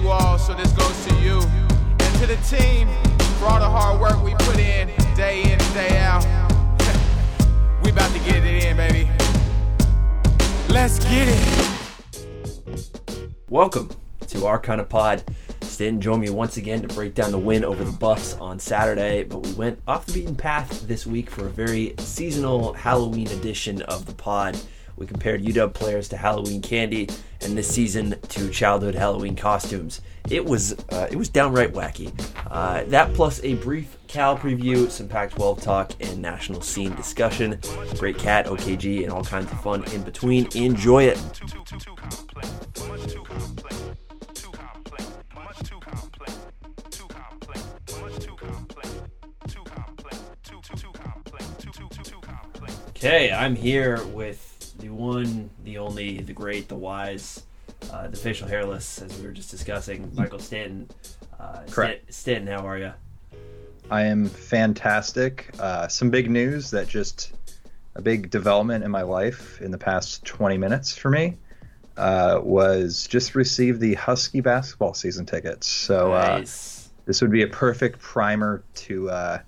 you all, so this goes to you. And to the team, for all the hard work we put in, day in and day out. we about to get it in, baby. Let's get it. Welcome to our kind of pod. Stanton joined me once again to break down the win over the Buffs on Saturday, but we went off the beaten path this week for a very seasonal Halloween edition of the pod. We compared UW players to Halloween candy, and this season to childhood Halloween costumes. It was uh, it was downright wacky. Uh, that plus a brief Cal preview, some Pac-12 talk, and national scene discussion. Great cat, OKG, and all kinds of fun in between. Enjoy it. Okay, I'm here with the one, the only, the great, the wise, uh, the facial hairless, as we were just discussing, Michael Stanton. Uh, Correct. Stanton, how are you? I am fantastic. Uh, some big news that just a big development in my life in the past 20 minutes for me uh, was just received the Husky basketball season tickets. So uh, Nice. this would be a perfect primer to uh,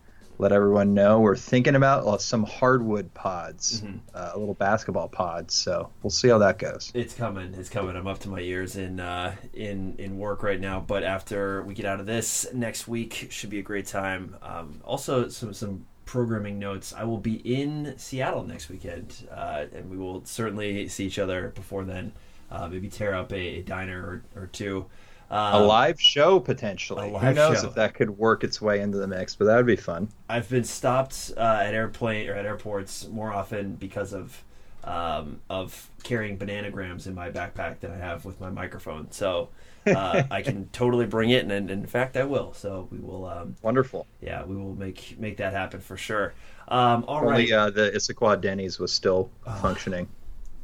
let everyone know we're thinking about uh, some hardwood pods, Mhm. uh, a little basketball pods. So we'll see how that goes. It's coming. It's coming. I'm up to my ears in uh, in in work right now. But after we get out of this next week, should be a great time. Um, also, some some programming notes. I will be in Seattle next weekend, uh, and we will certainly see each other before then. Uh, maybe tear up a, a diner or, or two. Um, a live show potentially. live Who knows show. if that could work its way into the mix, but that would be fun. I've been stopped uh, at airplane or at airports more often because of um, of carrying bananagrams in my backpack than I have with my microphone. So uh, I can totally bring it, and, and in fact I will. So we will, um, Wonderful. yeah, we will make make that happen for sure. Um, all right, Only uh, the Issaquah Denny's was still Oh. functioning.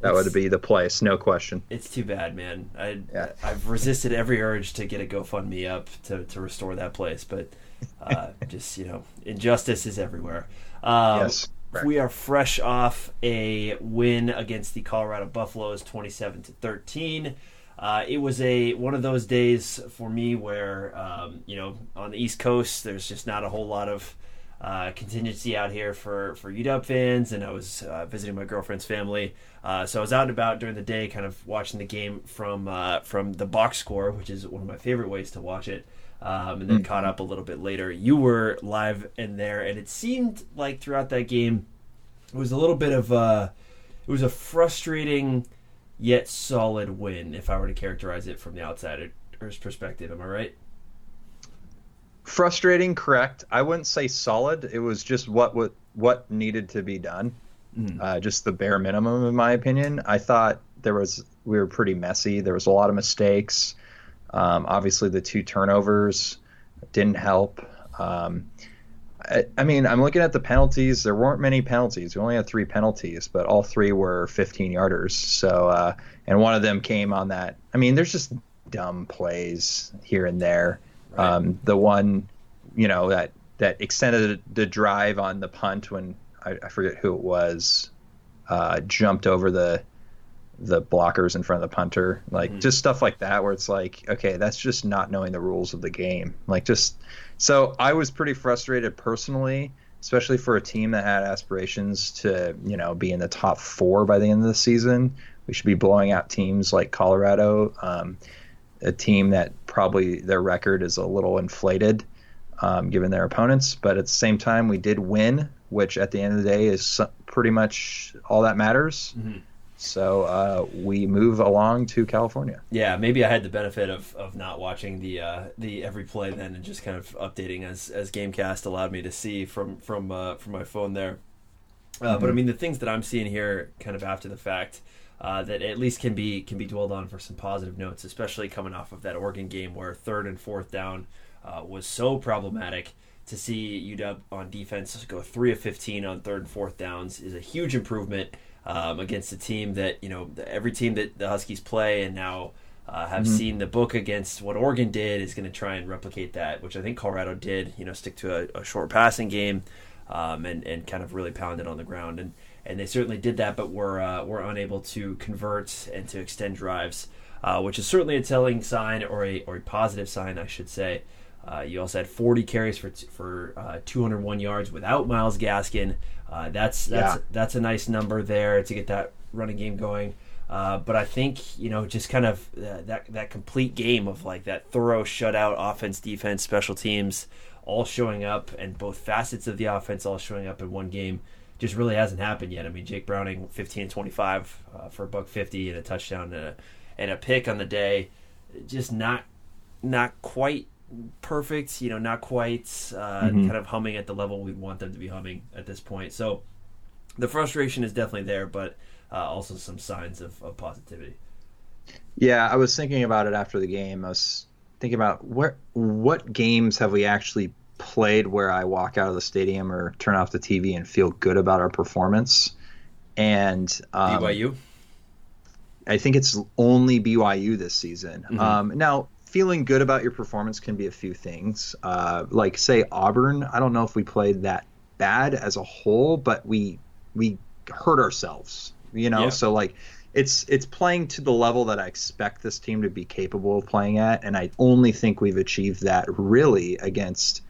That It's- would be the place, no question. it's too bad, man. I Yeah. I've resisted every urge to get a GoFundMe up to, to restore that place, but uh, just you know, injustice is everywhere. Um, yes. We are fresh off a win against the Colorado Buffaloes, twenty-seven to thirteen. Uh, it was a one of those days for me where um, you know on the East Coast there's just not a whole lot of uh, contingency out here for for UW fans, and I was uh, visiting my girlfriend's family, uh, so I was out and about during the day, kind of watching the game from uh, from the box score, which is one of my favorite ways to watch it um, and then caught up a little bit later. You were live in there, and it seemed like throughout that game, it was a little bit of a, it was a frustrating yet solid win, if I were to characterize it from the outsider's perspective. Am I right? Frustrating, correct. I wouldn't say solid. It was just what what, what needed to be done. Mhm. Uh, just the bare minimum, in my opinion. I thought there was we were pretty messy. There was a lot of mistakes. Um, obviously, the two turnovers didn't help. Um, I, I mean, I'm looking at the penalties. There weren't many penalties. We only had three penalties, but all three were 15 yarders. So, uh, and one of them came on that. I mean, there's just dumb plays here and there. Right. Um, the one, you know, that that extended the drive on the punt when I, I forget who it was, uh, jumped over the the blockers in front of the punter, like Mhm. just stuff like that, where it's like, okay, that's just not knowing the rules of the game. Like just so I was pretty frustrated personally, especially for a team that had aspirations to, you know, be in the top four by the end of the season. We should be blowing out teams like Colorado, um, a team that probably their record is a little inflated um, given their opponents. But at the same time, we did win, which at the end of the day is pretty much all that matters. Mhm. So uh, we move along to California. Yeah, maybe I had the benefit of, of not watching the uh, the every play then and just kind of updating as as GameCast allowed me to see from from uh, from my phone there. Uh, But I mean, the things that I'm seeing here, kind of after the fact, uh, that at least can be can be dwelled on for some positive notes, especially coming off of that Oregon game where third and fourth down uh, was so problematic. To see UW on defense go three of fifteen on third and fourth downs is a huge improvement um, against a team that you know every team that the Huskies play and now uh, have seen the book against what Oregon did is going to try and replicate that, which I think Colorado did. You know, stick to a, a short passing game um, and and kind of really pound it on the ground, and and they certainly did that, but were uh, were unable to convert and to extend drives. uh, which is certainly a telling sign or a or a positive sign, I should say. Uh, you also had 40 carries for for uh, 201 yards without Myles Gaskin. Uh, that's that's Yeah. that's a nice number there to get that running game going. Uh, but I think you know just kind of uh, that that complete game of like that thorough shutout offense, defense, special teams, all showing up, and both facets of the offense all showing up in one game, just really hasn't happened yet. I mean, Jake Browning, 15 25 uh, for a buck 50 and a touchdown and a, and a pick on the day, just not not quite perfect. You know, not quite uh, Mhm. kind of humming at the level we'd want them to be humming at this point. So the frustration is definitely there, but uh, also some signs of, of positivity. Yeah, I was thinking about it after the game. I was thinking about where what games have we actually played where I walk out of the stadium or turn off the TV and feel good about our performance. And um, BYU. I think it's only BYU this season. Mhm. Um, now, feeling good about your performance can be a few things. Uh, like say Auburn, I don't know if we played that bad as a whole, but we we hurt ourselves. You know, Yeah. so like it's it's playing to the level that I expect this team to be capable of playing at, and I only think we've achieved that really against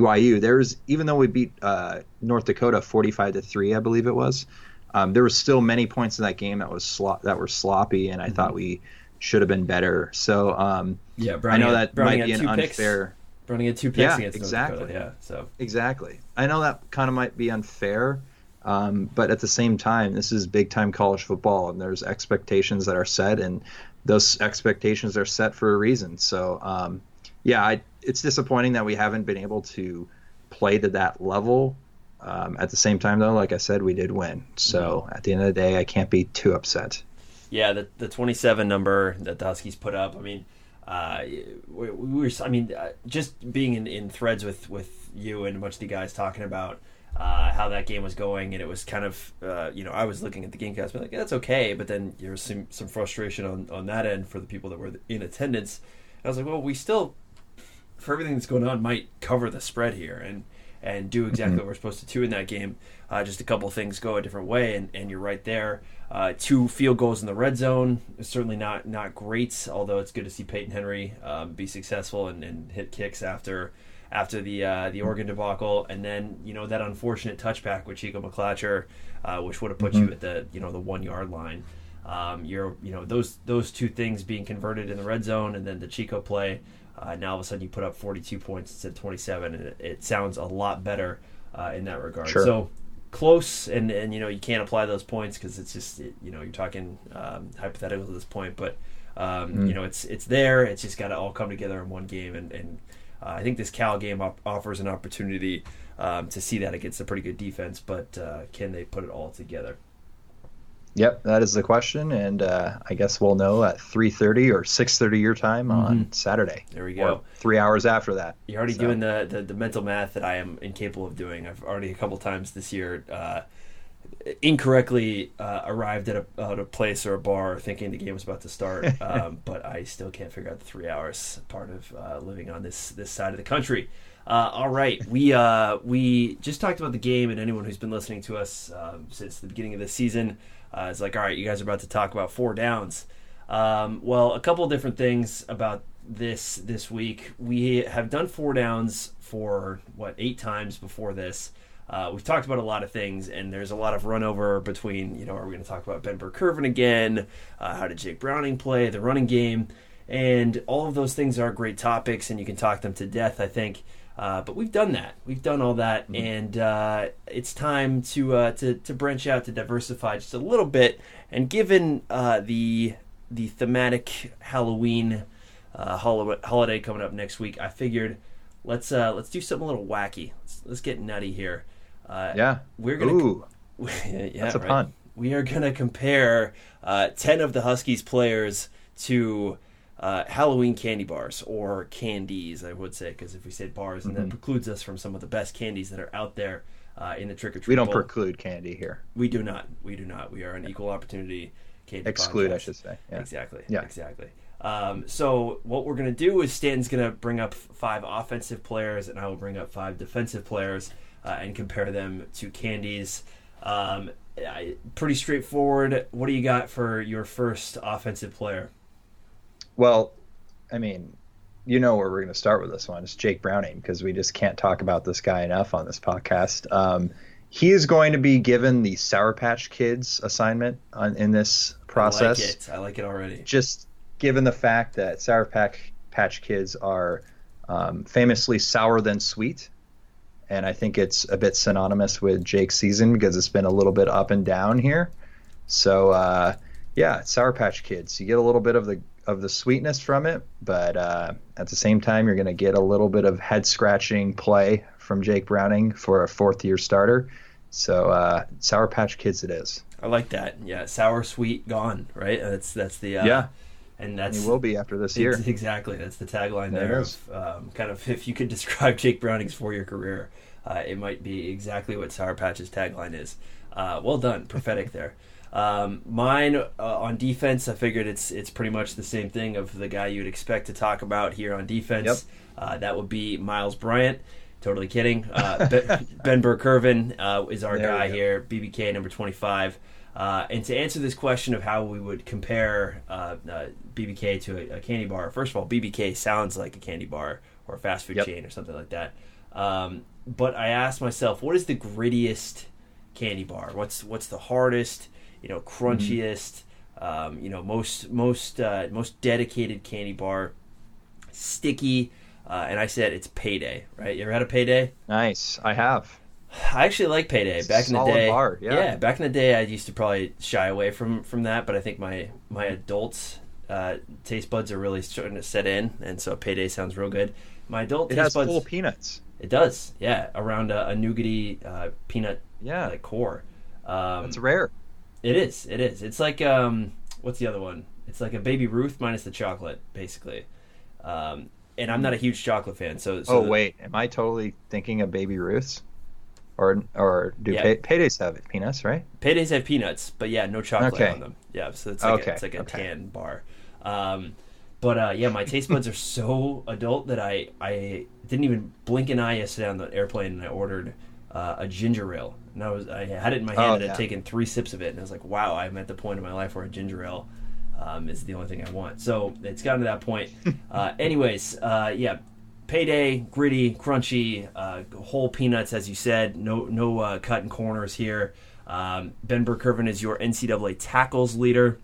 BYU. There's even though we beat uh, North Dakota 45 to three, I believe it was. Um, there was still many points in that game that was slo- that were sloppy, and I thought we should have been better. So um, Yeah, I know that might be an unfair. Browning had two picks Yeah, against North exactly. Dakota. Yeah, so Exactly. I know that kind of might be unfair, um, but at the same time, this is big time college football, and there's expectations that are set, and those expectations are set for a reason. So, um, yeah, I, it's disappointing that we haven't been able to play to that level. Um, at the same time, though, like I said, we did win. So at the end of the day, I can't be too upset. yeah, the the 27 number that the Huskies put up. I mean, uh, we, we were. I mean, uh, just being in, in threads with with you and a bunch of the guys talking about. Uh, how that game was going, and it was kind of, uh, you know, I was looking at the game cast, like, that's okay, but then there was some, some frustration on, on that end for the people that were in attendance. I was like, well, we still, for everything that's going on, might cover the spread here and and do exactly Mhm. what we're supposed to do in that game. Uh, just a couple things go a different way, and, and you're right there. Uh, two field goals in the red zone is certainly not not great, although it's good to see Peyton Henry um, be successful and, and hit kicks after after the uh, the Oregon debacle, and then you know that unfortunate touchback with Chico McClatcher, uh, which would have put you Mhm. at the you know the one yard line. Um, you're you know those those two things being converted in the red zone, and then the Chico play. Uh, now all of a sudden you put up 42 points instead of 27, and it, it sounds a lot better uh, in that regard. Sure. So close, and and you know you can't apply those points because it's just it, you know you're talking um, hypothetical at this point, but um, Mm. you know it's it's there. It's just got to all come together in one game, and and uh, I think this Cal game op- offers an opportunity um, to see that against a pretty good defense, but uh, can they put it all together? Yep, that is the question, and uh, I guess we'll know at 3:30 or 6:30 your time on Saturday. There we go. three hours after that. You're already So- doing the, the, the mental math that I am incapable of doing. I've already a couple times this year uh, incorrectly uh, arrived at a, at a place or a bar thinking the game was about to start, um, but I still can't figure out the three hours part of uh, living on this this side of the country. Uh, all right, we uh, we just talked about the game, and anyone who's been listening to us um, since the beginning of the season uh, is like, all right, you guys are about to talk about four downs. Um, well, a couple of different things about this this week. We have done four downs for what eight times before this. Uh, we've talked about a lot of things, and there's a lot of run over between. You know, are we going to talk about Ben Burr-Kirven again? Uh, how did Jake Browning play the running game? And all of those things are great topics, and you can talk them to death. I think. Uh, but we've done that. We've done all that, and uh, it's time to, uh, to to branch out to diversify just a little bit. And given uh, the the thematic Halloween uh, hol- holiday coming up next week, I figured let's uh, let's do something a little wacky. Let's, let's get nutty here. Uh, Yeah. we're gonna Ooh, yeah, that's a right. pun. We are gonna compare uh, ten of the Huskies players to uh, Halloween candy bars or candies, I would say, because if we said bars, and that Mhm. precludes us from some of the best candies that are out there uh, in the trick or treat. We don't bowl. preclude candy here. We do not. We do not. We are an equal opportunity candy. Exclude, I should say. Yeah. Exactly. Yeah. Exactly. Um, so what we're gonna do is Stanton's gonna bring up five offensive players, and I will bring up five defensive players uh, and compare them to candies. Um, I, pretty straightforward. What do you got for your first offensive player? Well, I mean, you know where we're going to start with this one. It's Jake Browning because we just can't talk about this guy enough on this podcast. Um, he is going to be given the Sour Patch Kids assignment on, in this process. I like it. I like it already. Just given the fact that Sour Patch, Patch Kids are um, famously sour than sweet. And I think it's a bit synonymous with Jake's season because it's been a little bit up and down here. So, uh, yeah, Sour Patch Kids. You get a little bit of the of the sweetness from it, but uh, at the same time, you're going to get a little bit of head scratching play from Jake Browning for a fourth year starter. So uh, Sour Patch Kids, it is. I like that. Yeah, sour, sweet, gone. Right. That's that's the uh, yeah. And that's he will be after this year. Exactly. That's the tagline there. There of, um, kind of if you could describe Jake Browning's four-year career, uh, it might be exactly what Sour Patch's tagline is. Uh, well done, prophetic there. Um, mine uh, on defense, I figured it's it's pretty much the same thing of the guy you'd expect to talk about here on defense. Yep. Uh, that would be Myles Bryant. Totally kidding. Uh, ben, ben Burr-Kirven uh, is our There guy here, BBK number 25. Uh, and to answer this question of how we would compare uh, uh, BBK to a, a candy bar, first of all, BBK sounds like a candy bar or a fast food Yep. chain or something like that. Um, but I asked myself, what is the grittiest candy bar? What's what's the hardest, you know, crunchiest, um, you know, most most uh, most dedicated candy bar, sticky? Uh, and I said it's payday, right? You ever had a payday? Nice. I have. I actually like payday. Back in the day, bar, yeah. back in the day, I used to probably shy away from from that. But I think my my adult uh, taste buds are really starting to set in, and so payday sounds real good. My adult It taste has buds, full peanuts. it does, yeah, around a, a nougaty uh, peanut Yeah, like core. Um, it's rare. It is, it is. It's like um, what's the other one? It's like a Baby Ruth minus the chocolate, basically. Um, and I'm not a huge chocolate fan, so, so oh wait, am I totally thinking of Baby Ruths? Or or do Yeah. pay, paydays have it, peanuts? Right. Paydays have peanuts, but yeah, no chocolate Okay. on them. Yeah, so it's like Okay, a, it's like a okay. tan bar. Um, but uh, yeah, my taste buds are so adult that I I didn't even blink an eye yesterday on the airplane, and I ordered uh, a ginger ale, and I was I had it in my hand Oh, and yeah. had taken three sips of it, and I was like, wow, I'm at the point in my life where a ginger ale. Um, is the only thing I want. So it's gotten to that point. Uh, anyways, uh, yeah, payday, gritty, crunchy, uh, whole peanuts, as you said. No, no uh, cutting corners here. Um, ben Burr-Kirven is your NCAA tackles leader.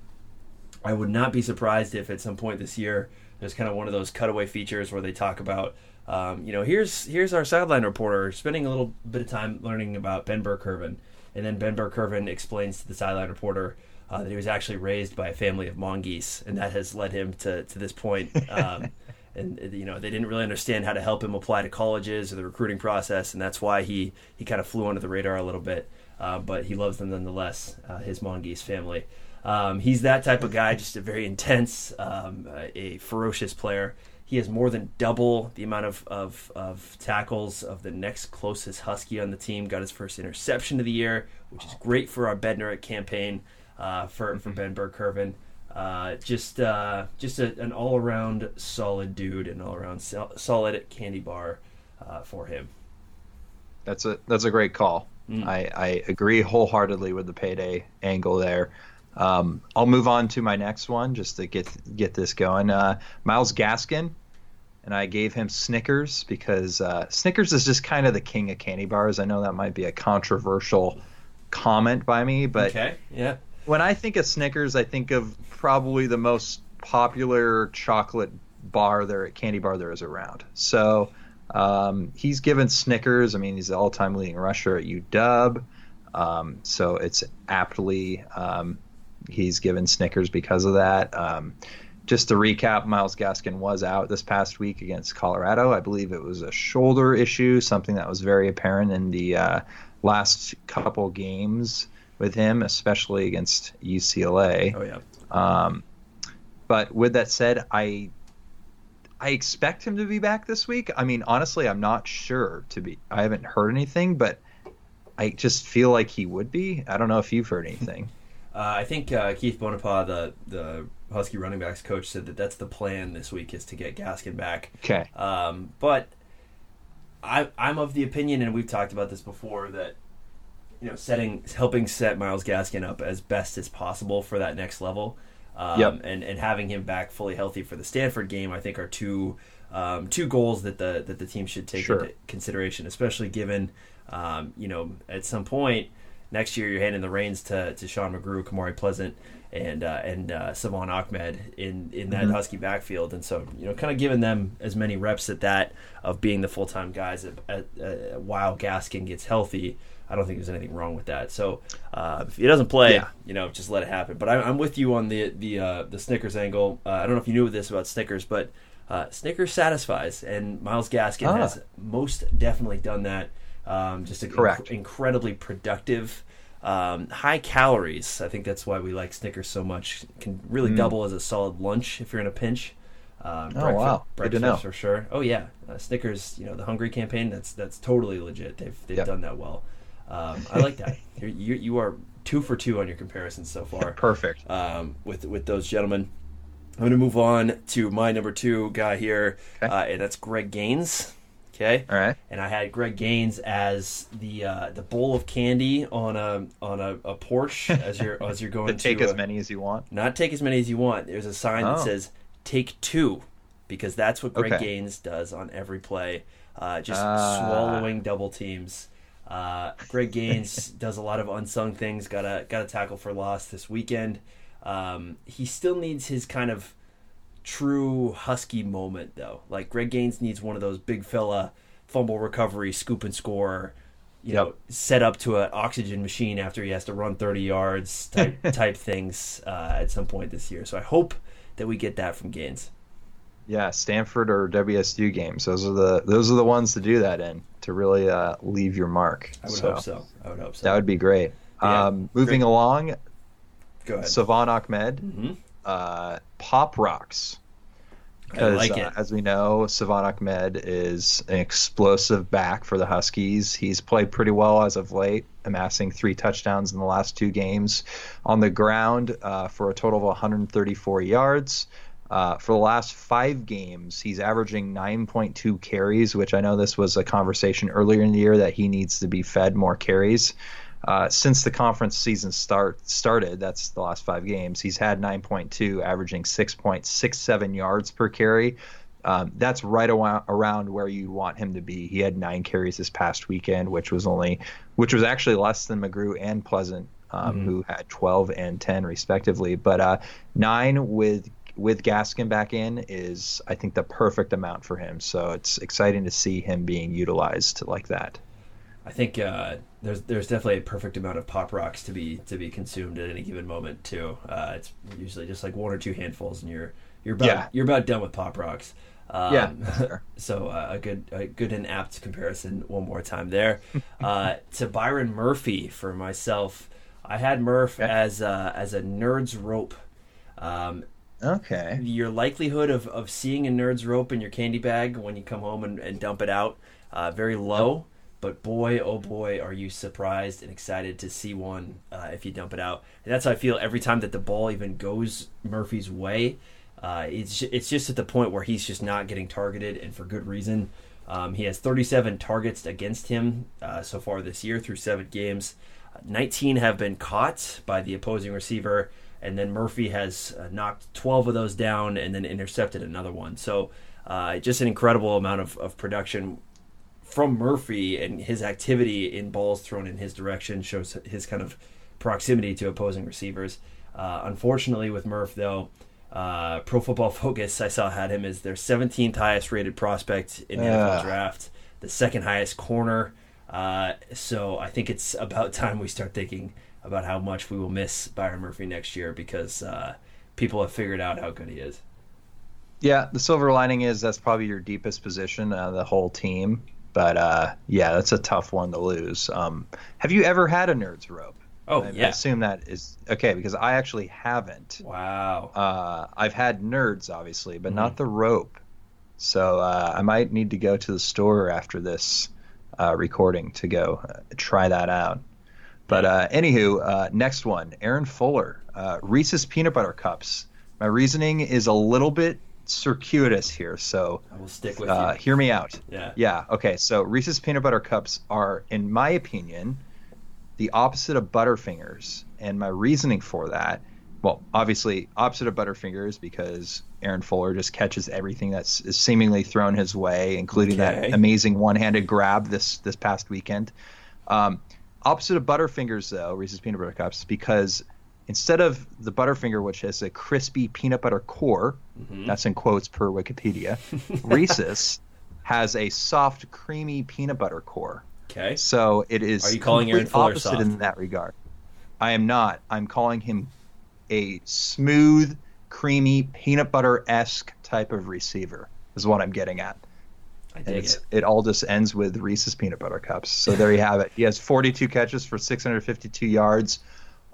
I would not be surprised if at some point this year there's kind of one of those cutaway features where they talk about, um, you know, here's here's our sideline reporter spending a little bit of time learning about Ben Burr-Kirven, and then Ben Burr-Kirven explains to the sideline reporter uh, that he was actually raised by a family of mongoose, and that has led him to to this point. Um, and you know they didn't really understand how to help him apply to colleges or the recruiting process, and that's why he he kind of flew under the radar a little bit. Uh, but he loves them nonetheless. Uh, his mongoose family. Um, he's that type of guy, just a very intense, um, a ferocious player. He has more than double the amount of, of, of tackles of the next closest Husky on the team. Got his first interception of the year, which is great for our Bednarik campaign uh, for, for Ben Burr-Kirven. Uh, just uh, just a, an all around solid dude, an all around sol- solid candy bar uh, for him. That's a that's a great call. Mm. I, I agree wholeheartedly with the payday angle there. Um, I'll move on to my next one just to get get this going. Uh, Myles Gaskin, and I gave him Snickers because uh, Snickers is just kind of the king of candy bars. I know that might be a controversial comment by me, but okay, yeah, when I think of Snickers, I think of probably the most popular chocolate bar there, candy bar there is around. So um, he's given Snickers. I mean, he's the all-time leading rusher at UW. Um, so it's aptly um, he's given Snickers because of that. Um, just to recap, Myles Gaskin was out this past week against Colorado. I believe it was a shoulder issue, something that was very apparent in the uh, last couple games with him, especially against UCLA. oh yeah, Um, but with that said, I I expect him to be back this week. I mean, honestly, I'm not sure to be. I haven't heard anything, but I just feel like he would be. I don't know if you've heard anything. Uh, I think uh, Keith Bhonapha, the the Husky running backs coach, said that that's the plan this week is to get Gaskin back. Okay. Um, but I, I'm of the opinion, and we've talked about this before, that you know, setting helping set Myles Gaskin up as best as possible for that next level. Um, Yep. and, and having him back fully healthy for the Stanford game, I think are two um, two goals that the that the team should take Sure. into consideration, especially given um, you know at some point next year you're handing the reins to, to Sean McGrew, Kamari Pleasant, and uh, and uh, Salvon Ahmed in in that Mhm. Husky backfield, and so you know kind of giving them as many reps at that of being the full time guys at, at, uh, while Gaskin gets healthy. I don't think there's anything wrong with that. So uh, if he doesn't play, Yeah. you know, just let it happen. But I, I'm with you on the the uh, the Snickers angle. Uh, I don't know if you knew this about Snickers, but uh, Snickers satisfies, and Myles Gaskin Ah. has most definitely done that. Um, just a Correct. incredibly productive, um, high calories. I think that's why we like Snickers so much. Can really Mm. double as a solid lunch if you're in a pinch. Um, Oh, wow. Good to know. for sure. Oh yeah, uh, Snickers. You know the Hungry campaign. That's that's totally legit. They've they've Yep. done that well. Um, I like that. You're, you you are two for two on your comparisons so far Perfect. um, with with those gentlemen. I'm going to move on to my number two guy here, Okay. uh, and that's Greg Gaines. Okay, All right. and I had Greg Gaines as the uh, the bowl of candy on a on a, a Porsche as you're as you're going To take as uh, many as you want. not take as many as you want. There's a sign that Oh. says "Take two because that's what Greg Okay. Gaines does on every play, uh, just Ah. swallowing double teams. Uh, Greg Gaines does a lot of unsung things. Got a got a tackle for loss this weekend. Um, he still needs his kind of true husky moment though. Like Greg Gaines needs one of those big fella fumble recovery, scoop and score. You Yep. know, set up to an oxygen machine after he has to run thirty yards type type things uh, at some point this year. So I hope that we get that from Gaines. Yeah, Stanford or WSU games. Those are the those are the ones to do that in to really uh, leave your mark. I would So hope so. I would hope so. That would be great. Yeah, um, moving great. along, Go ahead. Salvon Ahmed, hmm uh, Pop Rocks. Because like uh, as we know, Salvon Ahmed is an explosive back for the Huskies. He's played pretty well as of late, amassing three touchdowns in the last two games on the ground uh, for a total of 134 yards. Uh, for the last five games, he's averaging 9.2 carries, which I know this was a conversation earlier in the year that he needs to be fed more carries. Uh, since the conference season start started, that's the last five games. He's had 9.2, averaging 6.67 yards per carry. Um, that's right around where you want him to be. He had nine carries this past weekend, which was only, which was actually less than McGrew and Pleasant, um, Mhm. who had 12 and 10 respectively. But uh, nine with with Gaskin back in is, I think, the perfect amount for him. So it's exciting to see him being utilized like that. I think uh, there's there's definitely a perfect amount of pop rocks to be to be consumed at any given moment too. Uh, it's usually just like one or two handfuls, and you're you're about Yeah. you're about done with pop rocks. Um, Yeah, so uh, a good a good and apt comparison one more time there. uh, to Byron Murphy for myself, I had Murph Okay. as uh, as a nerd's rope. Um, Okay. your likelihood of, of seeing a nerd's rope in your candy bag when you come home and, and dump it out uh, very low but boy oh boy are you surprised and excited to see one uh, if you dump it out. And that's how i feel every time that the ball even goes murphy's way. Uh, it's, it's just at the point where he's just not getting targeted and for good reason. Um, he has 37 targets against him uh, so far this year through seven games. 19 have been caught by the opposing receiver, and then Murphy has uh, knocked 12 of those down and then intercepted another one. So, uh, just an incredible amount of, of production from Murphy and his activity in balls thrown in his direction shows his kind of proximity to opposing receivers. Uh, unfortunately, with Murph, though, uh, Pro Football Focus, I saw had him as their 17th highest rated prospect in the NFL Ah. draft, the second highest corner. Uh, so I think it's about time we start thinking about how much we will miss Byron Murphy next year because uh, people have figured out how good he is. Yeah, the silver lining is that's probably your deepest position the whole team. But uh, yeah, that's a tough one to lose. Um, have you ever had a nerd's rope? Oh I, I yeah! assume that is okay because I actually haven't. Wow. Uh, I've had nerds, obviously, but Mhm. not the rope. So uh, I might need to go to the store after this uh, recording to go uh, try that out. But uh, anywho, uh, next one, Aaron Fuller, uh, Reese's peanut butter cups. My reasoning is a little bit circuitous here, so I will stick with uh, you. hear me out. Yeah. Yeah. Okay. So Reese's peanut butter cups are, in my opinion, the opposite of Butterfingers, and my reasoning for that well, obviously opposite of Butterfingers because Aaron Fuller just catches everything that's is seemingly thrown his way, including Okay. that amazing one-handed grab this this past weekend. Um, opposite of Butterfingers though, Reese's peanut butter cups because instead of the Butterfinger, which has a crispy peanut butter core, Mm-hmm. that's in quotes per Wikipedia, Reese's has a soft, creamy peanut butter core. Okay. So it is Are you calling Aaron Fuller opposite soft? in that regard. I am not. I'm calling him a smooth, creamy, peanut butter esque type of receiver. Is what I'm getting at. I dig it's, it. it all just ends with Reese's peanut butter cups. So there you have it. He has 42 catches for 652 yards,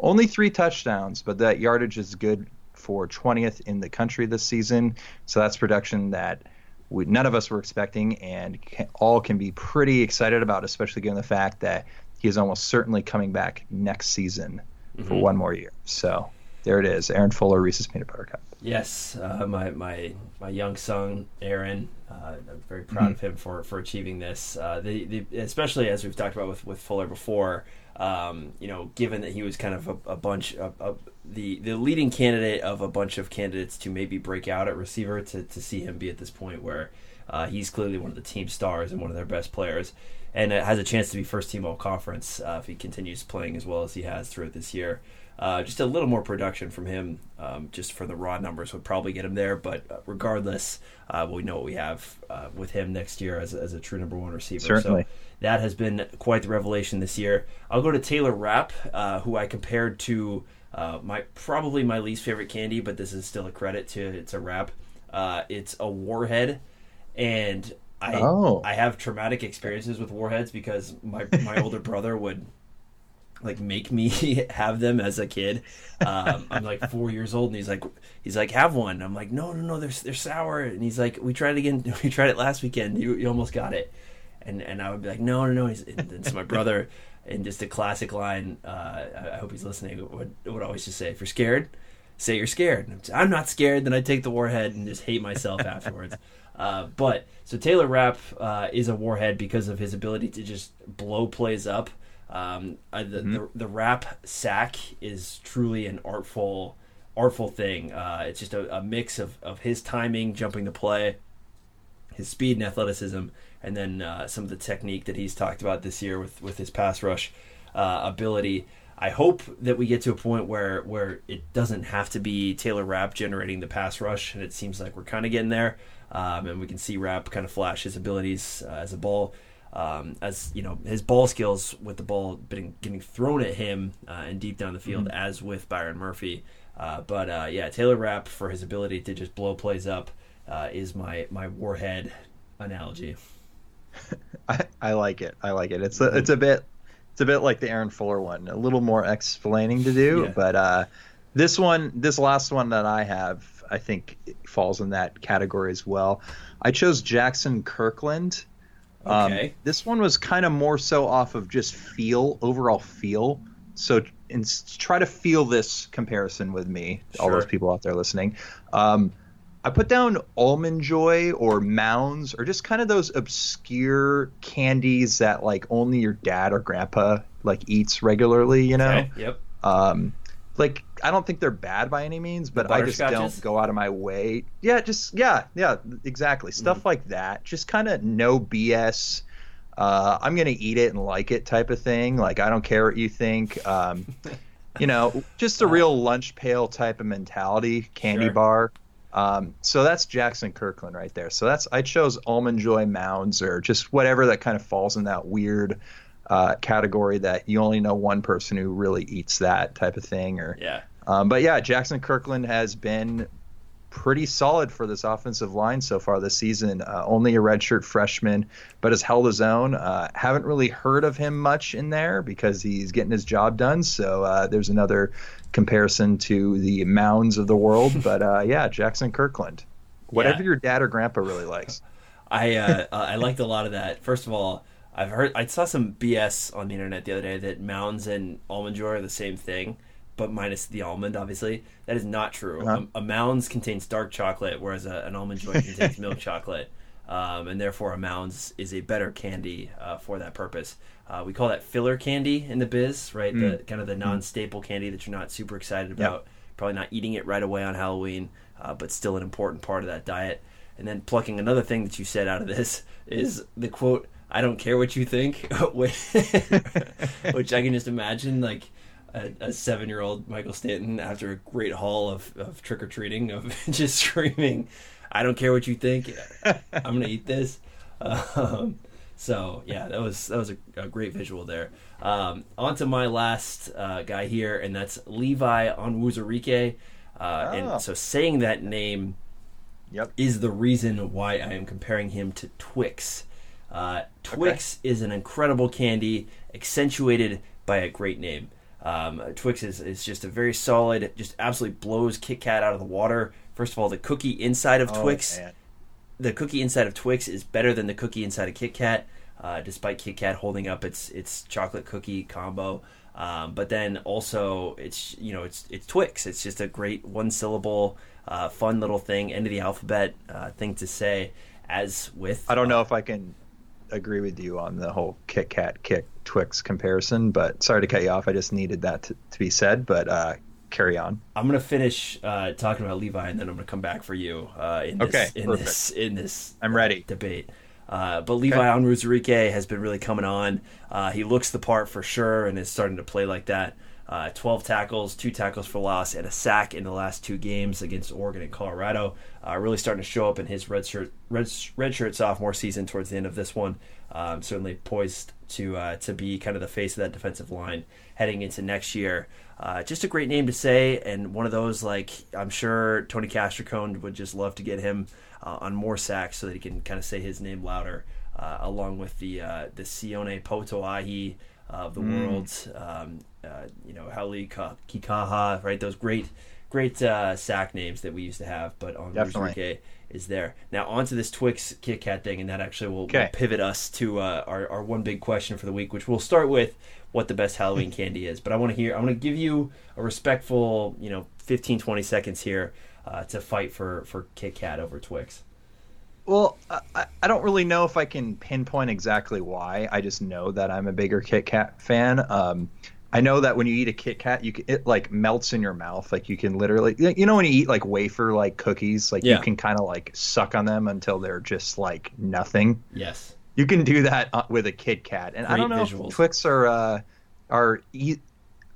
only three touchdowns, but that yardage is good for 20th in the country this season. So that's production that we, none of us were expecting, and can, all can be pretty excited about, especially given the fact that he is almost certainly coming back next season for mm-hmm. one more year. So there it is, Aaron Fuller, Reese's peanut butter cup. Yes, uh, my my my young son Aaron. Uh, I'm very proud of him for, for achieving this. Uh, the, the especially as we've talked about with, with Fuller before. Um, you know, given that he was kind of a, a bunch of, of the the leading candidate of a bunch of candidates to maybe break out at receiver, to to see him be at this point where uh, he's clearly one of the team stars and one of their best players, and has a chance to be first team all conference uh, if he continues playing as well as he has throughout this year. Uh, just a little more production from him, um, just for the raw numbers, would probably get him there. But uh, regardless, uh, we know what we have uh, with him next year as, a- as a true number one receiver. Certainly. So that has been quite the revelation this year. I'll go to Taylor Rapp, uh, who I compared to uh, my probably my least favorite candy, but this is still a credit to it's a Rapp. Uh, it's a warhead, and I Oh. I have traumatic experiences with warheads because my my older brother would like make me have them as a kid. Um, I'm like four years old, and he's like, he's like, have one. I'm like, no, no, no, they're they're sour. And he's like, we tried it again. We tried it last weekend. You, you almost got it. And and I would be like, no, no, no. He's, and my brother, and just a classic line. Uh, I, hope he's listening. Would would always just say, if you're scared, say you're scared. I'm not scared. Then I take the warhead and just hate myself afterwards. Uh, but so Taylor Rapp uh, is a warhead because of his ability to just blow plays up. Um, the, the the Rapp sack is truly an artful artful thing. Uh, it's just a, a mix of, of his timing, jumping the play, his speed and athleticism, and then uh, some of the technique that he's talked about this year with, with his pass rush uh, ability. I hope that we get to a point where where it doesn't have to be Taylor Rapp generating the pass rush, and it seems like we're kind of getting there. Um, and we can see Rapp kind of flash his abilities uh, as a ball, um, as you know, his ball skills with the ball getting, getting thrown at him uh, and deep down the field, as with Byron Murphy. Uh, but uh, yeah, Taylor Rapp for his ability to just blow plays up uh, is my my warhead analogy. I, I like it. I like it. It's a, it's a bit it's a bit like the Aaron Fuller one. A little more explaining to do, Yeah. but uh, this one, this last one that I have, I think falls in that category as well. I chose Jaxson Kirkland. Um, Okay. this one was kind of more so off of just feel, overall feel. So and try to feel this comparison with me, all those people out there listening. Um, I put down almond joy or mounds or just kind of those obscure candies that like only your dad or grandpa like eats regularly, you know? Okay. Yep. Um, like I don't think they're bad by any means, but I just don't go out of my way. Yeah, just yeah, yeah, exactly. Stuff Mm. like that. Just kind of no BS. Uh, I'm gonna eat it and like it type of thing. Like I don't care what you think. Um, you know, just a real lunch pail type of mentality. Candy Sure. bar. Um, so that's Jaxson Kirkland right there. So that's I chose almond joy mounds or just whatever that kind of falls in that weird uh, category that you only know one person who really eats that type of thing. Or Yeah. um, but yeah, Jaxson Kirkland has been pretty solid for this offensive line so far this season. Uh, only a redshirt freshman, but has held his own. Uh, haven't really heard of him much in there because he's getting his job done. So uh, there's another comparison to the mounds of the world. but uh, yeah, Jaxson Kirkland. Whatever Yeah. your dad or grandpa really likes. I uh, uh, I liked a lot of that. First of all, I've heard I saw some BS on the internet the other day that mounds and almond joy are the same thing, but minus the almond. Obviously, that is not true. Uh-huh. A, a mounds contains dark chocolate, whereas a, an almond joy contains milk chocolate, um, and therefore a mounds is a better candy uh, for that purpose. Uh, we call that filler candy in the biz, right? The kind of the non-staple candy that you're not super excited about Probably not eating it right away on Halloween, uh, but still an important part of that diet. And then plucking another thing that you said out of this is the quote, I don't care what you think, which I can just imagine like a, a seven year old Michael Stanton after a great haul of, of trick or treating, of just screaming, I don't care what you think, I'm going to eat this. Um, so yeah, that was that was a, a great visual there. Um, on to my last uh, guy here, and that's Levi Onwuzurike. Uh. And so saying that name Yep. is the reason why I am comparing him to Twix. Uh, Twix is an incredible candy, accentuated by a great name. Um, Twix is, is just a very solid, just absolutely blows Kit Kat out of the water. First of all, the cookie inside of Oh, Twix man. the cookie inside of Twix is better than the cookie inside of Kit Kat, uh, despite Kit Kat holding up its its chocolate cookie combo. Um, but then also it's you know it's it's Twix. It's just a great one syllable, uh, fun little thing, end of the alphabet uh, thing to say. As with I don't know if I can agree with you on the whole Kit Kat Kick Twix comparison, but sorry to cut you off. I just needed that to, to be said, but uh, carry on. I'm gonna finish uh, talking about Levi, and then I'm gonna come back for you uh, in this Okay, in perfect. this in this I'm ready. debate. Uh, but Levi Onwuzurike has been really coming on. Uh, he looks the part for sure, and is starting to play like that. Uh, 12 tackles, two tackles for loss, and a sack in the last two games against Oregon and Colorado. Uh, really starting to show up in his red shirt, red, shirt sophomore season towards the end of this one. Um, certainly poised to uh, to be kind of the face of that defensive line heading into next year. Uh, just a great name to say, and one of those like I'm sure Tony Castricone would just love to get him uh, on more sacks so that he can kind of say his name louder, uh, along with the the Sione Potoa'e of the world, um, uh, you know Ka- Kikaha, right? Those great great uh, sack names that we used to have, but on. Ruzurike is there. Now onto this Twix Kit Kat thing, and that actually will, will pivot us to uh, our, our one big question for the week, which we'll start with what the best Halloween candy is. But I want to hear, I want to give you a respectful, you know, 15, 20 seconds here uh, to fight for, for Kit Kat over Twix. Well, I- I, don't really know if I can pinpoint exactly why. I just know that I'm a bigger Kit Kat fan. Um, I know that when you eat a Kit Kat, you can, it like melts in your mouth. Like you can literally, you know, when you eat like wafer like cookies, like Yeah. you can kind of like suck on them until they're just like nothing. Yes. You can do that uh, with a Kit Kat, and I don't know visuals. if Twix are uh, are e-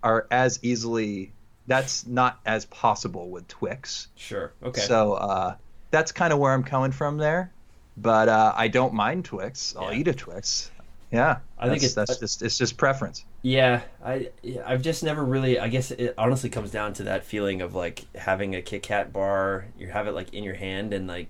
are as easily. That's not as possible with Twix. Sure. Okay. So uh, that's kind of where I'm coming from there. But uh, I don't mind Twix. I'll Yeah. eat a Twix. Yeah, I think it's- that's just it's just preference. Yeah, I I've just never really. I guess it honestly comes down to that feeling of like having a Kit Kat bar. You have it like in your hand, and like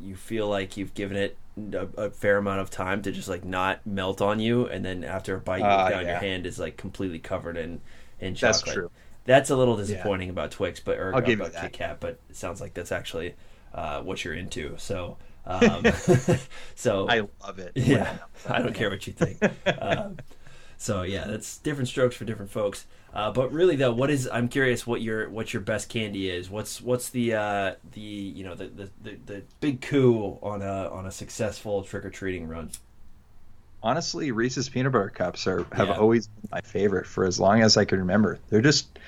you feel like you've given it a, a fair amount of time to just like not melt on you, and then after a bite, Uh, down, your hand is like completely covered in in chocolate. That's true. That's a little disappointing about Twix, but or I'll give you about that. Kit Kat. But it sounds like that's actually uh, what you're into. So. Um, so I love it. yeah, I don't care what you think. um, so yeah, that's different strokes for different folks. Uh, but really, though, what is? I'm curious what your what your best candy is. What's what's the uh, the you know the, the, the, the big coup on a on a successful trick or treating run? Honestly, Reese's peanut butter cups are have Yeah. always been my favorite for as long as I can remember. They're just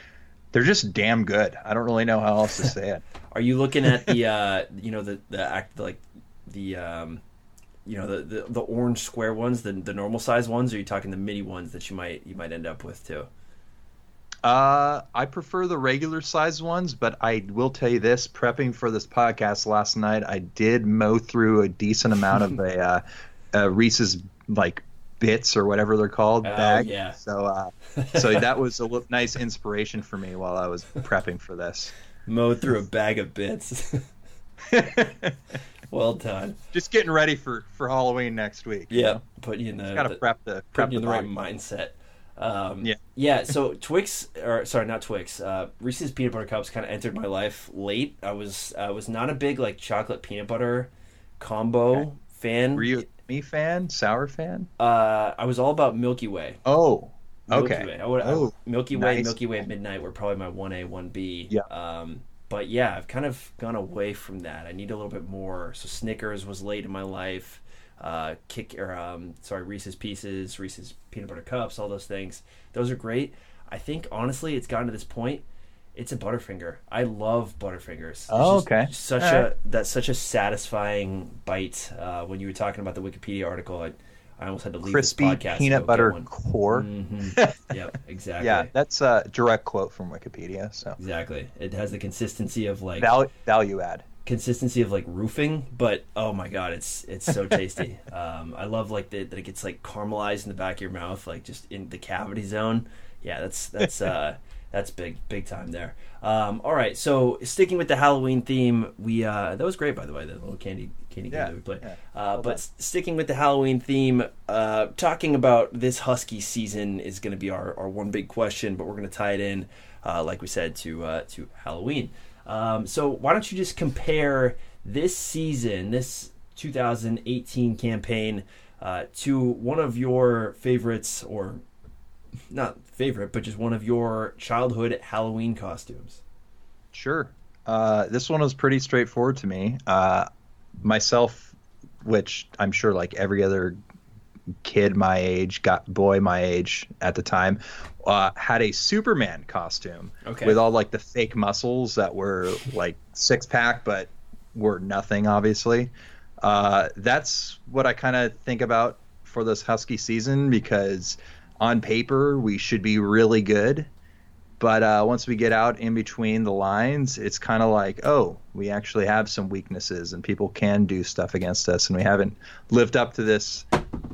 they're just damn good. I don't really know how else to say it. Are you looking at the uh, you know the the act like the um, you know the, the the orange square ones, the the normal size ones? Or are you talking the mini ones that you might you might end up with too? Uh, I prefer the regular size ones, but I will tell you this: prepping for this podcast last night, I did mow through a decent amount of a uh, uh, Reese's like bits or whatever they're called Oh, bag. yeah. So, uh, so that was a nice inspiration for me while I was prepping for this. Mowed through a bag of bits. well done. Just getting ready for for Halloween next week. you Yeah, know? put you in the, Gotta the- prep the prep put you in the the right mindset. Um, Yeah. yeah. So Twix, or sorry, not Twix. Uh, Reese's peanut butter cups kind of entered my life late. I was I was not a big like chocolate peanut butter combo Okay. fan. Were you me fan, sour fan? Uh, I was all about Milky Way. Oh, Milky okay. Way. I would, I- Oh, Milky Way, nice. Milky Way Midnight were probably my one A, one B. Yeah. Um, but yeah, I've kind of gone away from that. I need a little bit more. So Snickers was late in my life. Uh, kick or um, sorry, Reese's Pieces, Reese's peanut butter cups, all those things. Those are great. I think honestly, it's gotten to this point. It's a Butterfinger. I love Butterfingers. It's Oh, okay. Such All a right. that's such a satisfying bite. Uh, when you were talking about the Wikipedia article, I, I almost had to leave Crispy this podcast. peanut butter core. Mhm. yep, exactly. Yeah, that's a direct quote from Wikipedia. So exactly. It has the consistency of like Val- value add. consistency of like roofing, but oh my god, it's it's so tasty. um, I love like the, that it gets like caramelized in the back of your mouth, like just in the cavity zone. Yeah, that's that's uh, that's big big time there. Um, all right, so sticking with the Halloween theme, we uh, that was great by the way, the little candy candy game that we played. yeah. Uh, but s- sticking with the Halloween theme, uh, talking about this Husky season is going to be our, our one big question, but we're going to tie it in, uh, like we said, to uh, to Halloween. Um, so why don't you just compare this season, this 2018 campaign, uh, to one of your favorites, or not favorite, but just one of your childhood Halloween costumes? Sure. Uh, this one was pretty straightforward to me. Uh, myself, which I'm sure like every other kid my age, got boy my age at the time, uh, had a Superman costume Okay. with all like the fake muscles that were like six pack, but were nothing obviously. Uh, that's what I kind of think about for this Husky season because on paper we should be really good. But uh, once we get out in between the lines, it's kind of like, oh, we actually have some weaknesses and people can do stuff against us. And we haven't lived up to this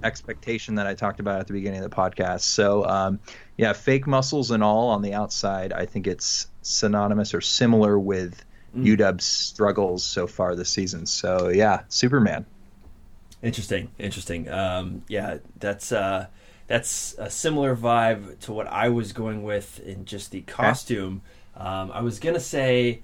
expectation that I talked about at the beginning of the podcast. So, um, yeah, fake muscles and all on the outside, I think it's synonymous or similar with UW's struggles so far this season. So, yeah, Superman. Interesting, interesting. Um, yeah, that's uh, that's a similar vibe to what I was going with in just the costume. Um, I was gonna say,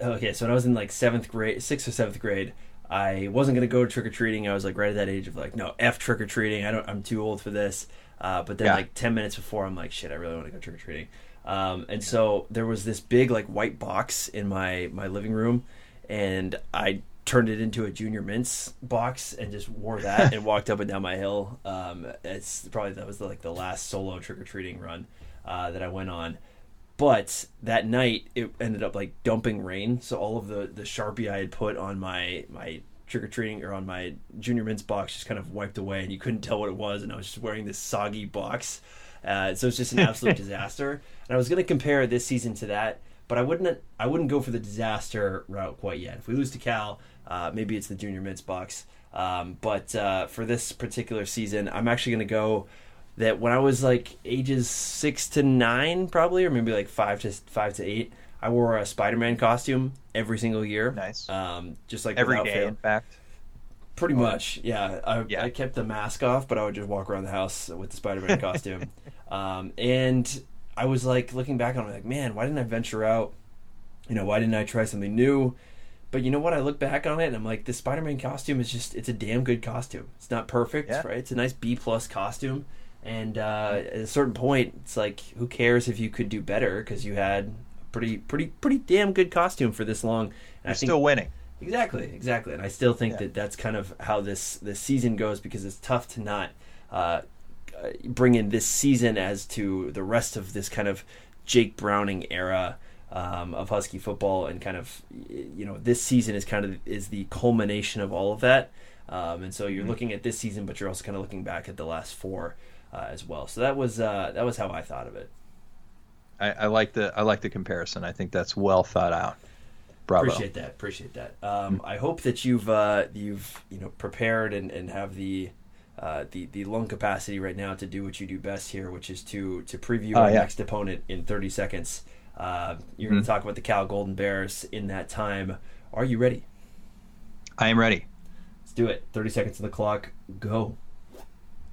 okay, so when I was in like seventh grade, sixth or seventh grade, I wasn't gonna go trick or treating. I was like right at that age of like, no, f trick or treating. I don't. I'm too old for this. Uh, but then Yeah. like ten minutes before, I'm like, shit, I really want to go trick or treating. Um, and so there was this big like white box in my my living room, and I turned it into a junior mints box and just wore that and walked up and down my hill. Um, it's probably that was like the last solo trick or treating run uh, that I went on. But that night it ended up like dumping rain, so all of the the sharpie I had put on my my trick or treating or on my junior mints box just kind of wiped away, and you couldn't tell what it was, and I was just wearing this soggy box. Uh, so it's just an absolute disaster. And I was going to compare this season to that, but I wouldn't. I wouldn't go for the disaster route quite yet. If we lose to Cal, uh, maybe it's the junior mints box. Um, but uh, for this particular season, I'm actually going to go that when I was like ages six to nine, probably, or maybe like five to five to eight, I wore a Spider-Man costume every single year. Nice. Um, just like Every day, fail. in fact. Pretty much, yeah. I, Yeah. I kept the mask off, but I would just walk around the house with the Spider-Man costume. Um, and I was like looking back on it, like, man, why didn't I venture out? You know, why didn't I try something new? But you know what? I look back on it and I'm like, the Spider-Man costume is just—it's a damn good costume. It's not perfect, Yeah. right? It's a nice B plus costume. And uh, at a certain point, it's like, who cares if you could do better? Because you had a pretty, pretty, pretty damn good costume for this long. And You're I think still winning. Exactly, exactly, and I still think Yeah. that that's kind of how this this season goes because it's tough to not uh, bring in this season as to the rest of this kind of Jake Browning era um, of Husky football, and kind of you know this season is kind of is the culmination of all of that, um, and so you're Mm-hmm. looking at this season, but you're also kind of looking back at the last four uh, as well. So that was uh, that was how I thought of it. I, I like the I like the comparison. I think that's well thought out. Bravo. Appreciate that. Appreciate that. Um, I hope that you've uh, you've you know prepared and, and have the uh, the the lung capacity right now to do what you do best here, which is to to preview Oh, our yeah. next opponent in 30 seconds. Uh, you're going Mhm. to talk about the Cal Golden Bears in that time. Are you ready? I am ready. Let's do it. 30 seconds of the clock. Go.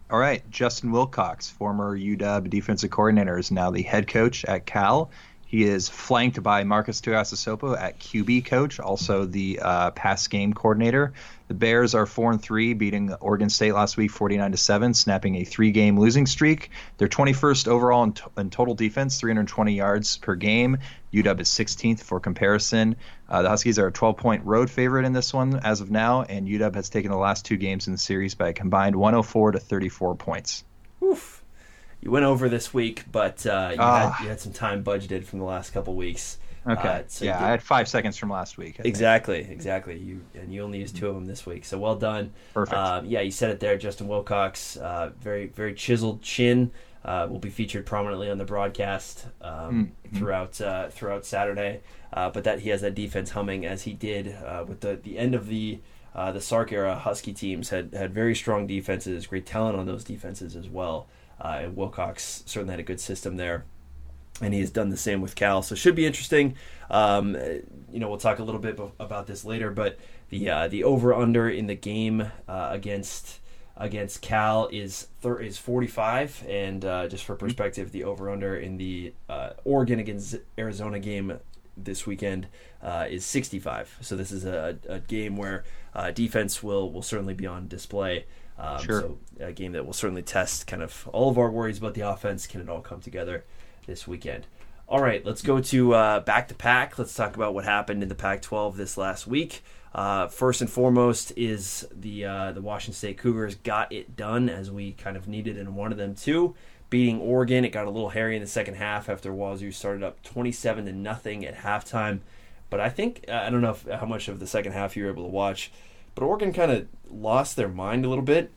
All right, Justin Wilcox, former UW defensive coordinator, is now the head coach at Cal. He is flanked by Marques Tuiasosopo at QB coach, also the uh, pass game coordinator. The Bears are four and three, beating Oregon State last week, forty-nine to seven, snapping a three-game losing streak. They're twenty-first overall in, t- in total defense, three hundred twenty yards per game. UW is sixteenth for comparison. Uh, the Huskies are a twelve-point road favorite in this one as of now, and UW has taken the last two games in the series by a combined one hundred four to thirty-four points. You went over this week, but uh, you, Ah. had, you had some time budgeted from the last couple weeks. Okay. Uh, so yeah, you I had five seconds from last week. I think. Exactly, exactly. You and you only used two of them this week, so well done. Perfect. Um, yeah, you said it there, Justin Wilcox. Uh, very, very chiseled chin. Uh, will be featured prominently on the broadcast um, Mm-hmm. throughout uh, throughout Saturday. Uh, but that he has that defense humming as he did uh, with the the end of the uh, the Sark era. Husky teams had had very strong defenses, great talent on those defenses as well. Uh, Wilcox certainly had a good system there and he has done the same with Cal. So it should be interesting. Um, you know, we'll talk a little bit about this later, but the uh, the over under in the game uh, against against Cal is thir- is 45, and uh, just for perspective, the over under in the uh, Oregon against Arizona game this weekend uh, is 65. So this is a, a game where uh, defense will will certainly be on display. Um, Sure. So a game that will certainly test kind of all of our worries about the offense. Can it all come together this weekend? All right, let's go to uh, back to pack. Let's talk about what happened in the Pac-12 this last week. Uh, first and foremost is the uh, the Washington State Cougars got it done as we kind of needed and wanted them to, beating Oregon. It got a little hairy in the second half after Wazoo started up 27 to nothing at halftime. But I think I don't know if, how much of the second half you were able to watch, but Oregon kind of lost their mind a little bit.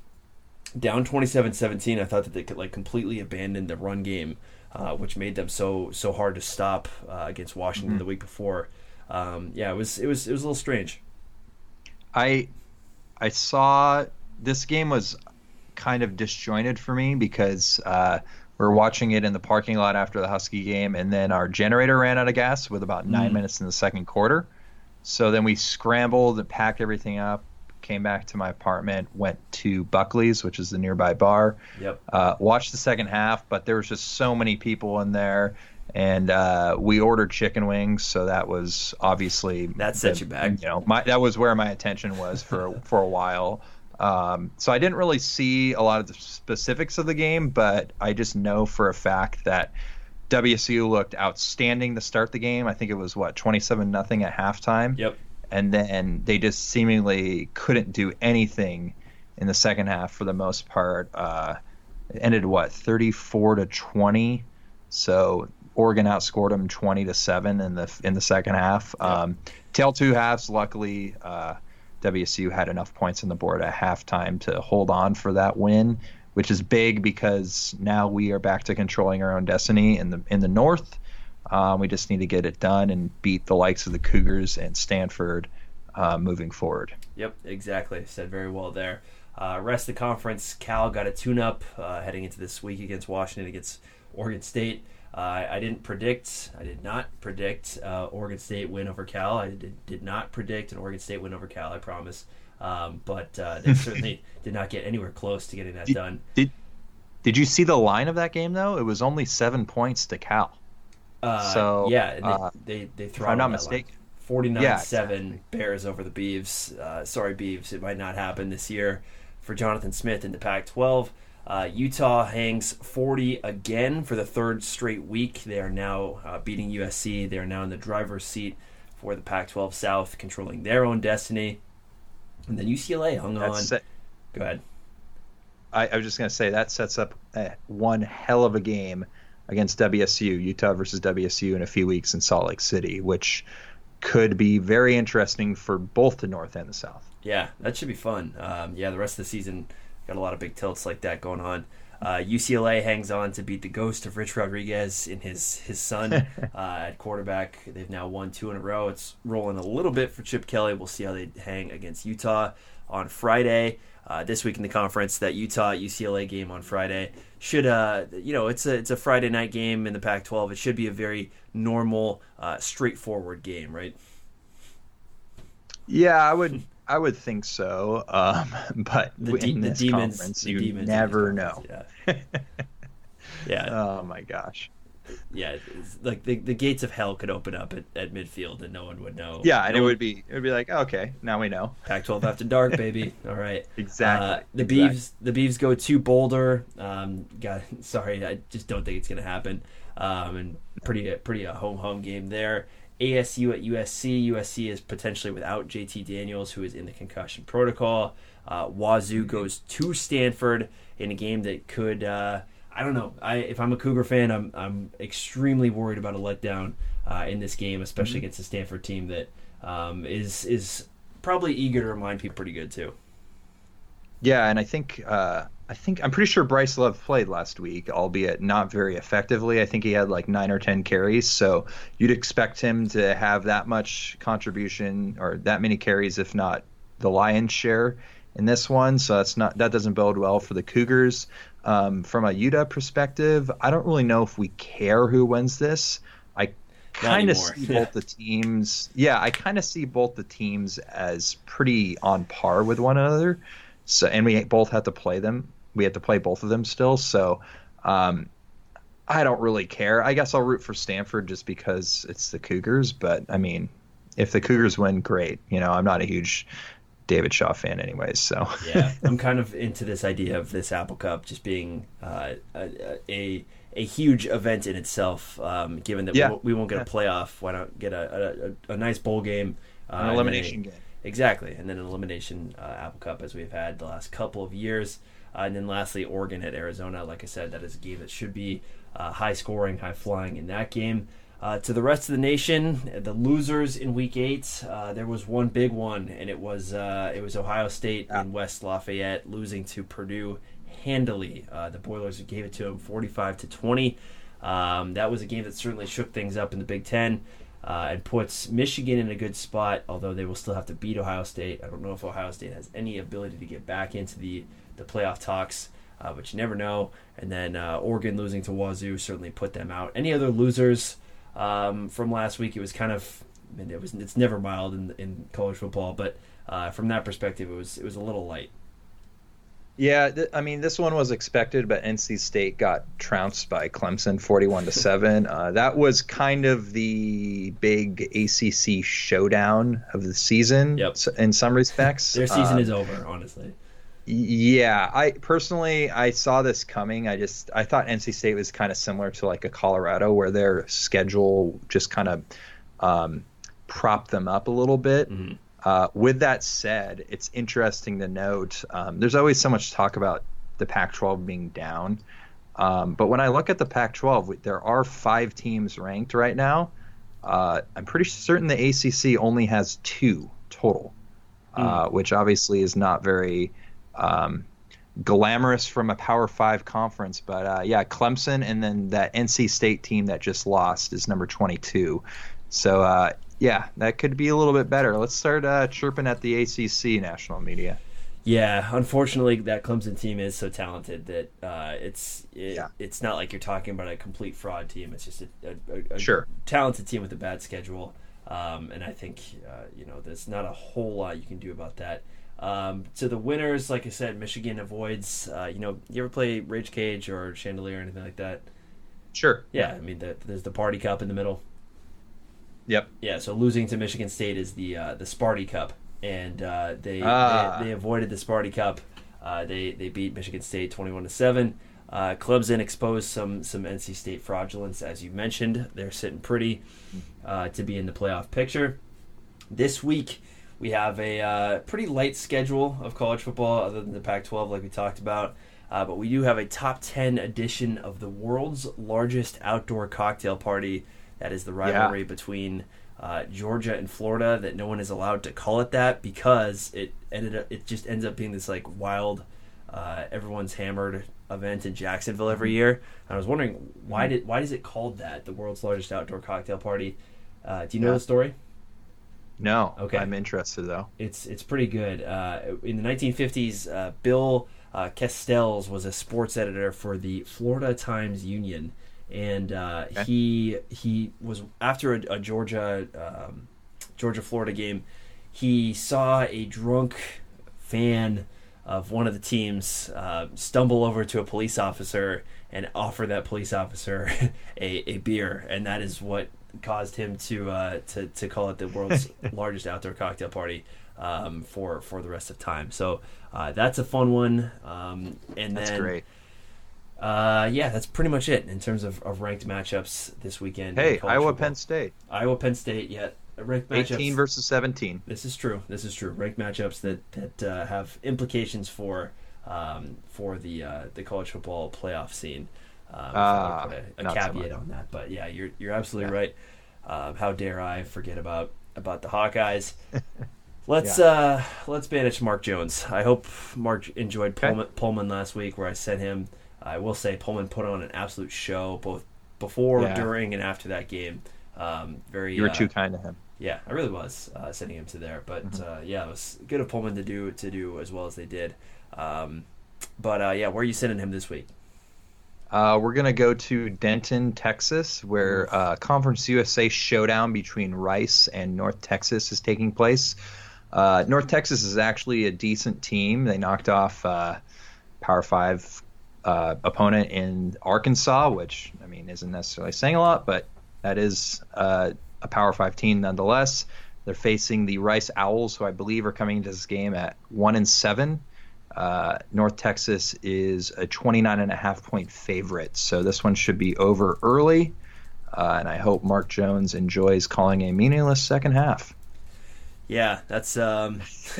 Down 27-17, I thought that they could like completely abandon the run game, uh, which made them so so hard to stop uh, against Washington the week before. Um, yeah, it was it was it was a little strange. I I saw this game was kind of disjointed for me because uh, we are watching it in the parking lot after the Husky game, and then our generator ran out of gas with about nine minutes in the second quarter. So then we scrambled and packed everything up, came back to my apartment, went to Buckley's, which is the nearby bar, Yep. uh, watched the second half, but there was just so many people in there. And uh, we ordered chicken wings, so that was obviously That set the- you back. You know, my, that was where my attention was for for a while. Um, so I didn't really see a lot of the specifics of the game, but I just know for a fact that WSU looked outstanding to start the game. I think it was what twenty seven nothing at halftime Yep. and then they just seemingly couldn't do anything in the second half for the most part. Uh, it ended what thirty four to twenty, so Oregon outscored them twenty to seven in the in the second half. Um, tail two halves, luckily. Uh, WSU had enough points on the board at halftime to hold on for that win, which is big because now we are back to controlling our own destiny in the in the North. Um, we just need to get it done and beat the likes of the Cougars and Stanford uh, moving forward. Yep, exactly. Said very well there. Uh, rest of the conference, Cal got a tune-up uh, heading into this week against Washington against Oregon State. Uh, I, didn't predict, I did not predict uh, Oregon State win over Cal. I did, did not predict an Oregon State win over Cal. I promise. Um, but uh, they certainly did not get anywhere close to getting that done. Did Did you see the line of that game though? It was only seven points to Cal. Uh, So, yeah, they, uh, they they throttled I'm not mistaken. 49 Yeah, 7 Bears over the Beavs. Uh, sorry, Beavs. It might not happen this year for Jonathan Smith in the Pac 12. Uh, Utah hangs 40 again for the third straight week. They are now uh, beating USC. They are now in the driver's seat for the Pac 12 South, controlling their own destiny. And then UCLA hung on. That's set, Go ahead. I, I was just going to say that sets up uh, one hell of a game against WSU, Utah versus WSU in a few weeks in Salt Lake City, which could be very interesting for both the North and the South. Yeah, that should be fun. Um, yeah, the rest of the season got a lot of big tilts like that going on. Uh, UCLA hangs on to beat the ghost of Rich Rodriguez and his his son uh, at quarterback. They've now won two in a row. It's rolling a little bit for Chip Kelly. We'll see how they hang against Utah on Friday. Uh, this week in the conference, that Utah UCLA game on Friday should uh you know it's a it's a Friday night game in the Pac-12. It should be a very normal, uh, straightforward game, right? Yeah, I would I would think so. Um, but The, de- in the this demons, conference, the you demons never know. Yeah. Yeah, Oh my gosh. yeah. it's like the, the gates of hell could open up at, at midfield and no one would know. Yeah, and No it one- would be it would be like okay, now we know Pac-12 after dark, baby. All right. exactly. Uh, the exactly. Beavs, the Beavs go to Boulder. Um, got sorry, I just don't think it's gonna happen. Um, and pretty pretty a home home game there. ASU at USC. USC is potentially without JT Daniels, who is in the concussion protocol. Uh, Wazoo goes to Stanford in a game that could. Uh, I don't know. I if I'm a Cougar fan, I'm I'm extremely worried about a letdown uh, in this game, especially mm-hmm. against a Stanford team that um, is is probably eager to remind people pretty good too. Yeah, and I think uh, I think I'm pretty sure Bryce Love played last week, albeit not very effectively. I think he had like nine or ten carries, so you'd expect him to have that much contribution or that many carries, if not the lion's share in this one. So that's not that doesn't bode well for the Cougars. Um, from a Utah perspective, I don't really know if we care who wins this. I kind of see both the teams. Yeah, I kind of see both the teams as pretty on par with one another. So, and we both have to play them. We have to play both of them still. So, um, I don't really care. I guess I'll root for Stanford just because it's the Cougars. But I mean, if the Cougars win, great. You know, I'm not a huge David Shaw fan, anyways. So yeah, I'm kind of into this idea of this Apple Cup just being uh, a, a, a huge event in itself. Um, given that yeah. we, won't, we, won't get a playoff, why not get a, a, a nice bowl game, uh, an elimination game? Exactly, and then an elimination uh, Apple Cup as we've had the last couple of years. Uh, and then lastly, Oregon at Arizona. Like I said, that is a game that should be uh, high scoring, high flying in that game. Uh, to the rest of the nation, the losers in Week Eight, uh, there was one big one, and it was uh, it was Ohio State in West Lafayette losing to Purdue handily. Uh, the Boilers gave it to them, forty-five to twenty. Um, that was a game that certainly shook things up in the Big Ten uh, and puts Michigan in a good spot, although they will still have to beat Ohio State. I don't know if Ohio State has any ability to get back into the, the playoff talks, uh, but you never know. And then uh, Oregon losing to Wazoo certainly put them out. Any other losers um, from last week? It was kind of it was it's never mild in in college football, but uh, from that perspective, it was it was a little light. Yeah, th- I mean, this one was expected, but NC State got trounced by Clemson, forty-one to seven. Uh, that was kind of the big ACC showdown of the season. Yep. In some respects, their season uh, is over. Honestly. Yeah, I personally I saw this coming. I just I thought NC State was kind of similar to like a Colorado, where their schedule just kind of um, propped them up a little bit. Mm-hmm. Uh, with that said, it's interesting to note um, there's always so much talk about the Pac 12 being down. Um, but when I look at the Pac 12, there are five teams ranked right now. Uh, I'm pretty certain the ACC only has two total, mm. uh, which obviously is not very um, glamorous from a Power Five conference. But uh, yeah, Clemson and then that NC State team that just lost is number 22. So uh, yeah, that could be a little bit better. Let's start uh, chirping at the ACC national media. Yeah, unfortunately, that Clemson team is so talented that uh, it's it, yeah. it's not like you're talking about a complete fraud team. It's just a, a, a sure. talented team with a bad schedule, um, and I think uh, you know there's not a whole lot you can do about that. Um, to the winners, like I said, Michigan avoids. Uh, you know, you ever play Rage Cage or Chandelier or anything like that? Sure. Yeah, I mean, the, there's the party cup in the middle. Yep. Yeah. So losing to Michigan State is the uh, the Sparty Cup, and uh, they, ah. they, they avoided the Sparty Cup. Uh, they they beat Michigan State twenty one to seven. Uh, Clemson exposed some some NC State fraudulence, as you mentioned. They're sitting pretty uh, to be in the playoff picture. This week we have a uh, pretty light schedule of college football, other than the Pac-12, like we talked about. Uh, but we do have a top 10 edition of the world's largest outdoor cocktail party that is the rivalry yeah. between uh, Georgia and Florida. That no one is allowed to call it that because it ended up. It just ends up being this like wild, uh, everyone's hammered event in Jacksonville every year. And I was wondering why mm-hmm. did why is it called that? The world's largest outdoor cocktail party. Uh, do you know yeah. the story? No. Okay. I'm interested though. It's it's pretty good. Uh, in the 1950s, uh, Bill uh, Kastelz was a sports editor for the Florida Times Union and uh, okay. he he was after a, a Georgia um, Georgia Florida game. He saw a drunk fan of one of the teams uh, stumble over to a police officer and offer that police officer a, a beer, and that is what caused him to uh, to to call it the world's largest outdoor cocktail party um, for for the rest of time. So uh, that's a fun one. Um, and that's then, great. Uh, yeah, that's pretty much it in terms of, of ranked matchups this weekend. Hey, Iowa, football. Penn State. Iowa, Penn State. Yeah, ranked matchups. 18 versus 17. This is true. This is true. Ranked matchups that that uh, have implications for um, for the uh, the college football playoff scene. Um, Ah, put a, a not so caveat on that, but yeah, you're you're absolutely Yeah. right. Um, how dare I forget about about the Hawkeyes? Let's Yeah. uh let's banish Mark Jones. I hope Mark enjoyed Okay. Pullman, Pullman last week, where I sent him. I will say Pullman put on an absolute show both before, Yeah. during, and after that game. Um, very You were uh, too kind to him. yeah, I really was uh, sending him to there, but Mm-hmm. uh, yeah, it was good of Pullman to do to do as well as they did. Um, but uh, yeah, where are you sending him this week? Uh, we're gonna go to Denton, Texas, where uh, Conference USA showdown between Rice and North Texas is taking place. Uh, North Texas is actually a decent team. They knocked off uh, Power Five uh, opponent in Arkansas, which I mean isn't necessarily saying a lot, but that is uh, a Power Five team nonetheless. They're facing the Rice Owls, who I believe are coming into this game at one and seven. Uh, North Texas is a 29 and a half point favorite, so this one should be over early. Uh, and I hope Mark Jones enjoys calling a meaningless second half. Yeah, that's um,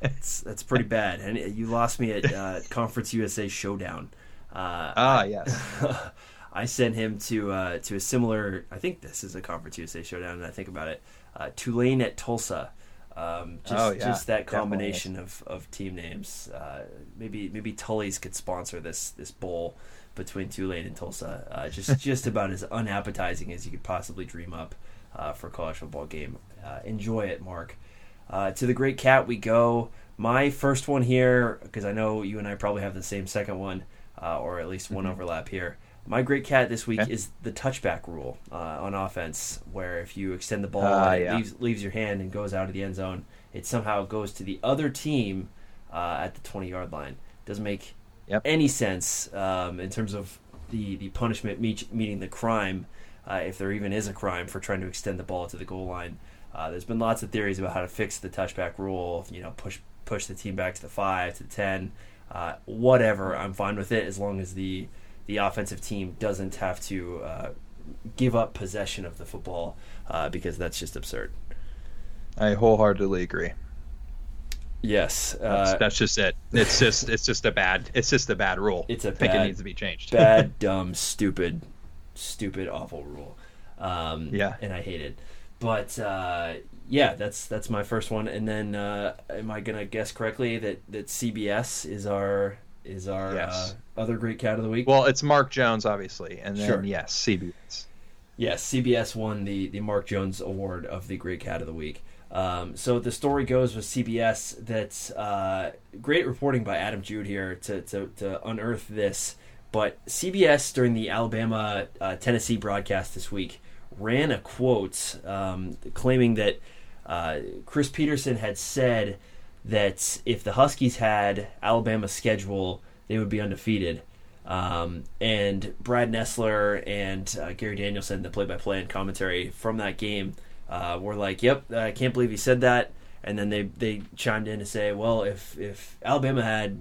that's, that's pretty bad, and you lost me at uh, Conference USA Showdown. Uh, ah, yes. I sent him to uh, to a similar. I think this is a Conference USA showdown. And I think about it, uh, Tulane at Tulsa. Um, just, Oh, yeah, just that combination of, of team names. Uh, maybe maybe Tully's could sponsor this this bowl between Tulane and Tulsa. Uh, just just about as unappetizing as you could possibly dream up uh, for a college football game. Uh, enjoy it, Mark. Uh, to the Great Cat we go. My first one here, because I know you and I probably have the same second one, uh, or at least one overlap here. My Great Cat this week. Okay. is the touchback rule uh, on offense, where if you extend the ball Ah, and it yeah. leaves, leaves your hand and goes out of the end zone, it somehow goes to the other team uh, at the 20 yard line. Doesn't make Yep. any sense um, in terms of the, the punishment meet, meeting the crime, uh, if there even is a crime for trying to extend the ball to the goal line. Uh, there's been lots of theories about how to fix the touchback rule. You know, push push the team back to the five to the ten, uh, whatever. I'm fine with it as long as the the offensive team doesn't have to uh, give up possession of the football uh, because that's just absurd. I wholeheartedly agree. Yes, That's, uh, that's just it. It's just it's just a bad it's just a bad rule. It's a I think bad- it needs to be changed. bad, dumb, stupid, stupid, awful rule. Um, Yeah. and I hate it. But uh, yeah, that's that's my first one. And then, uh, am I gonna guess correctly that that CBS is our is our Yes. uh, other great cat of the week? well, it's Mark Jones, obviously, and then Sure. yes, CBS. Yes, CBS won the, the Mark Jones Award of the Great Cat of the Week. Um, so the story goes with CBS that uh, great reporting by Adam Jude here to, to, to unearth this. But CBS during the Alabama uh, Tennessee broadcast this week ran a quote um, claiming that uh, Chris Petersen had said that if the Huskies had Alabama's schedule, they would be undefeated. Um, and Brad Nessler and uh, Gary Danielson, the play-by-play and commentary from that game, uh, were like, "Yep, I can't believe he said that." And then they they chimed in to say, "Well, if if Alabama had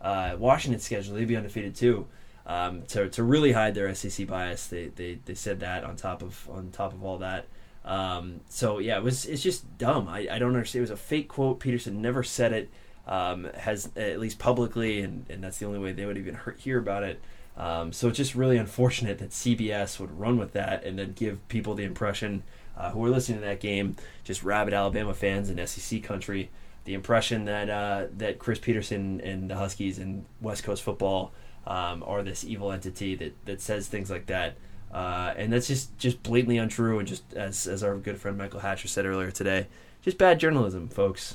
uh, Washington's schedule, they'd be undefeated too." Um, to to really hide their SEC bias, they, they they said that on top of on top of all that. Um, so yeah, it was it's just dumb. I, I don't understand. It was a fake quote. Petersen never said it. Um, has at least publicly, and, and that's the only way they would even hear, about it. Um, so it's just really unfortunate that CBS would run with that and then give people the impression uh, who are listening to that game, just rabid Alabama fans in SEC country, the impression that uh, that Chris Petersen and the Huskies and West Coast football um, are this evil entity that, that says things like that. Uh, and that's just, just blatantly untrue. And just as, as our good friend Michael Hatcher said earlier today, just bad journalism, folks.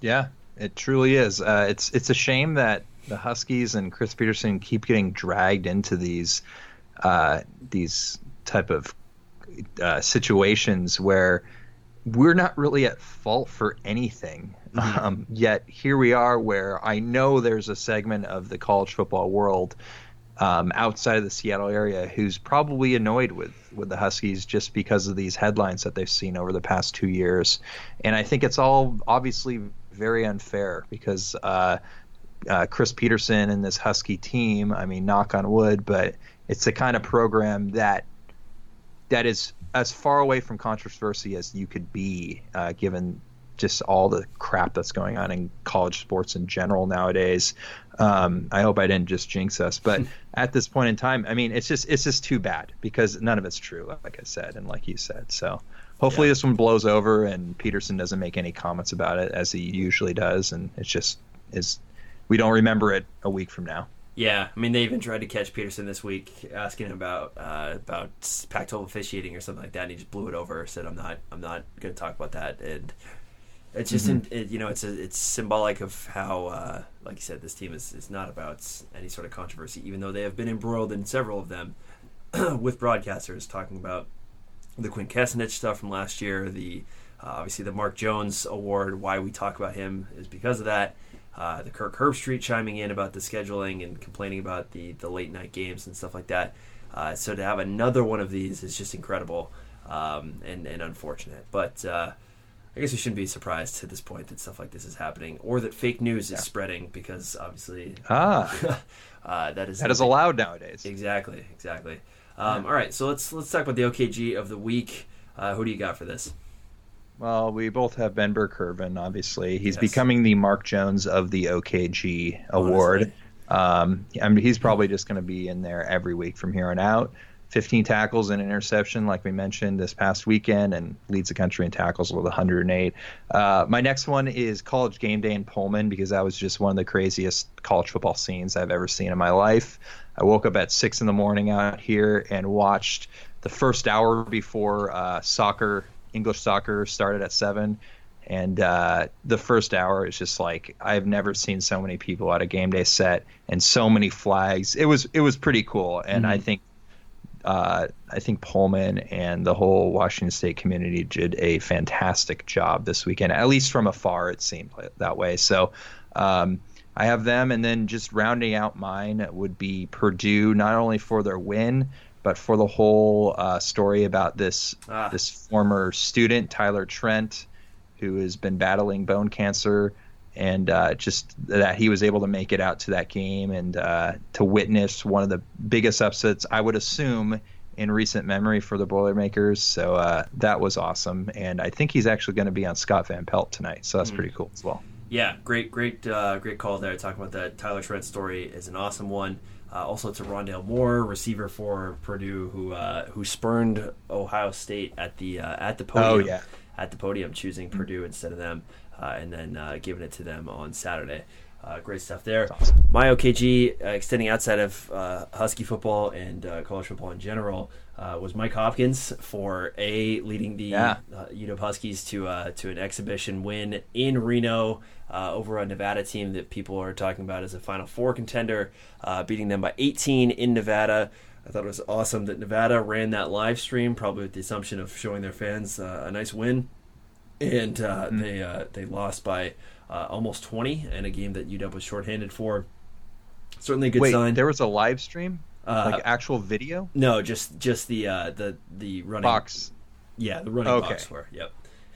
Yeah, it truly is. Uh, it's it's a shame that the Huskies and Chris Petersen keep getting dragged into these uh, these type of uh, situations where we're not really at fault for anything. Um, yet here we are, where I know there's a segment of the college football world um, outside of the Seattle area who's probably annoyed with with the Huskies just because of these headlines that they've seen over the past two years, and I think it's all obviously very unfair because uh, uh, Chris Petersen and this Husky team. I mean, knock on wood, but it's the kind of program that that is as far away from controversy as you could be, uh, given just all the crap that's going on in college sports in general nowadays. Um, I hope I didn't just jinx us, but at this point in time, I mean, it's just it's just too bad because none of it's true, like I said, and like you said. So hopefully Yeah. this one blows over and Petersen doesn't make any comments about it as he usually does, and it's just is we don't remember it a week from now. Yeah, I mean they even tried to catch Petersen this week, asking him about uh, about Pac-12 officiating or something like that, and he just blew it over. Said, "I'm not, I'm not going to talk about that." And it's just, in, it, you know, it's a, it's symbolic of how, uh, like you said, this team is is not about any sort of controversy, even though they have been embroiled in several of them with broadcasters talking about the Quint Kessenich stuff from last year, the uh, obviously the Mark Jones Award. Why we talk about him is because of that. Uh, the Kirk Herbstreit chiming in about the scheduling and complaining about the the late night games and stuff like that. Uh, so to have another one of these is just incredible um, and and unfortunate. But uh, I guess we shouldn't be surprised at this point that stuff like this is happening or that fake news is spreading because obviously Ah, uh, that is that is allowed nowadays. Exactly, exactly. Um, All right, so let's let's talk about the OKG of the week. Uh, who do you got for this? Well, we both have Ben Burr-Kirven, obviously. He's Yes. becoming the Mark Jones of the OKG award. Um, I mean, he's probably just going to be in there every week from here on out. 15 tackles and an interception, like we mentioned this past weekend, and leads the country in tackles with 108. Uh, my next one is College Game Day in Pullman because that was just one of the craziest college football scenes I've ever seen in my life. I woke up at six in the morning out here and watched the first hour before uh, soccer, English soccer, started at seven. And uh, the first hour is just like I've never seen so many people at a game day set and so many flags. It was it was pretty cool, and I think uh, I think Pullman and the whole Washington State community did a fantastic job this weekend. At least from afar, it seemed that way. So um, I have them, and then just rounding out mine would be Purdue, not only for their win, but for the whole uh, story about this Ah. this former student Tyler Trent, who has been battling bone cancer. And uh, just that he was able to make it out to that game and uh, to witness one of the biggest upsets, I would assume, in recent memory for the Boilermakers. So uh, that was awesome. And I think he's actually going to be on Scott Van Pelt tonight. So that's pretty cool as well. Yeah, great, great, uh, great call there. Talking about that Tyler Trent story is an awesome one. Uh, also to Rondale Moore, receiver for Purdue, who uh, who spurned Ohio State at the uh, at the podium. Oh, yeah. at the podium, choosing Purdue instead of them, and then uh, giving it to them on Saturday. Uh, great stuff there. awesome. My OKG, uh, extending outside of uh, Husky football and uh, college football in general, uh, was Mike Hopkins for a leading the Yeah. uh, UW Huskies to uh, to an exhibition win in Reno uh, over a Nevada team that people are talking about as a Final Four contender, uh, beating them by 18 in Nevada. I thought it was awesome that Nevada ran that live stream, probably with the assumption of showing their fans uh, a nice win, and uh, they uh, they lost by uh, almost 20 in a game that UW was shorthanded for. Certainly a good Wait, sign. there was a live stream, Uh, like actual video no, just just the uh, the the running box. Yeah, the running Okay. box score. Yep.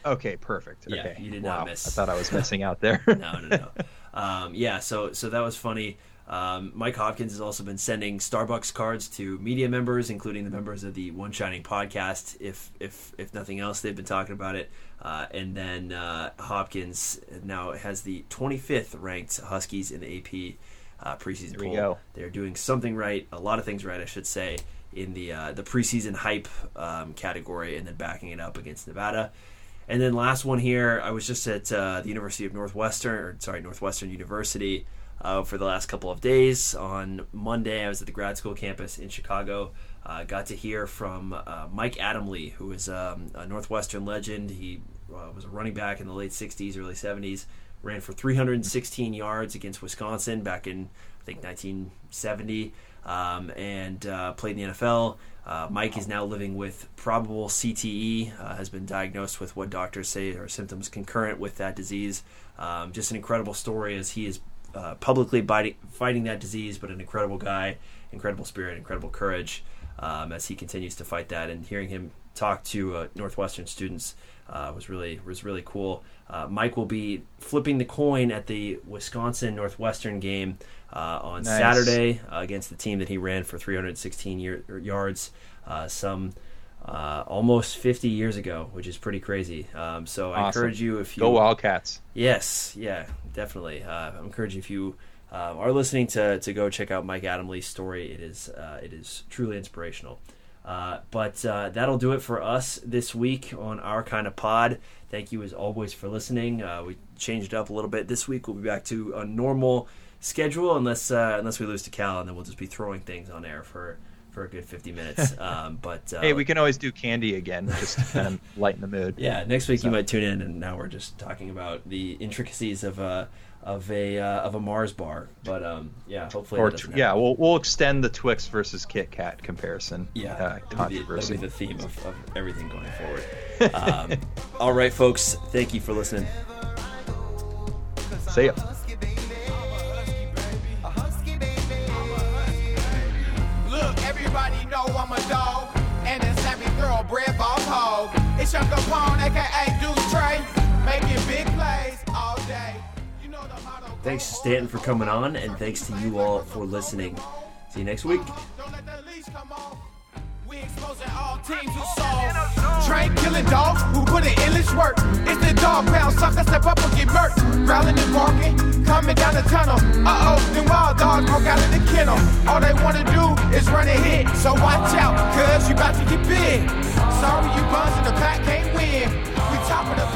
Okay, perfect. Yeah, okay, you did wow. not miss. I thought I was missing out there. no, no, no. Um, yeah, so so that was funny. Um, Mike Hopkins has also been sending Starbucks cards to media members, including the members of the One Shining podcast. If if if nothing else, they've been talking about it. Uh, and then uh, Hopkins now has the 25th ranked Huskies in the AP uh, preseason There poll. go. They're doing something right, a lot of things right, I should say, in the uh, the preseason hype um, category, and then backing it up against Nevada. And then last one here, I was just at uh, the University of Northwestern, or sorry, Northwestern University uh, for the last couple of days. On Monday, I was at the grad school campus in Chicago. Uh, got to hear from uh, Mike Adamle, who is um, a Northwestern legend. He uh, was a running back in the late 60s, early 70s. Ran for 316 yards against Wisconsin back in, I think, 1970, um, and uh, played in the NFL. Uh, Mike is now living with probable CTE, has been diagnosed with what doctors say are symptoms concurrent with that disease. Um, just an incredible story as he is uh, publicly biting, fighting that disease, but an incredible guy, incredible spirit, incredible courage um, as he continues to fight that. And hearing him talk to uh, Northwestern students uh, was really was really cool. Uh, Mike will be flipping the coin at the Wisconsin Northwestern game uh, on Nice. Saturday uh, against the team that he ran for 316 year, yards. Uh, some uh, almost 50 years ago, which is pretty crazy. Um, so I encourage you if you Go Wildcats. Yes, yeah, definitely. Uh, I encourage you if you uh, are listening to to go check out Mike Adamle's story. It is uh, it is truly inspirational. Uh, but uh, that'll do it for us this week on our kind of pod. Thank you as always for listening. Uh, we changed up a little bit this week. We'll be back to a normal schedule unless uh, unless we lose to Cal, and then we'll just be throwing things on air for for a good 50 minutes. Um, but uh, Hey, we can always do candy again, just to kind of lighten the mood. yeah, next week So- you might tune in, and now we're just talking about the intricacies of a of a uh, of a Mars bar. But um, yeah, hopefully, Or that yeah, we'll we'll extend the Twix versus Kit Kat comparison. yeah, uh, that'd, be the, controversy. that'd be the theme of, of everything going forward. um, all right, folks, thank you for listening. See ya. Everybody know I'm a dog, and thoroughbred ball hog. It's Young Capone, aka Deuce Trey, making big plays all day. You know the motto. Thanks to Stanton for coming on, and thanks to you all for listening. See you next week. We exposing all teams who saw Train killing dogs who put in endless work. It's the dog pound sucker step up and get murked. Growling and barking, coming down the tunnel. Uh oh, them wild dogs broke out of the kennel. All they wanna do is run and hit. So watch out, cuz you about to get bit. Sorry you buns in the pack can't win. We top of the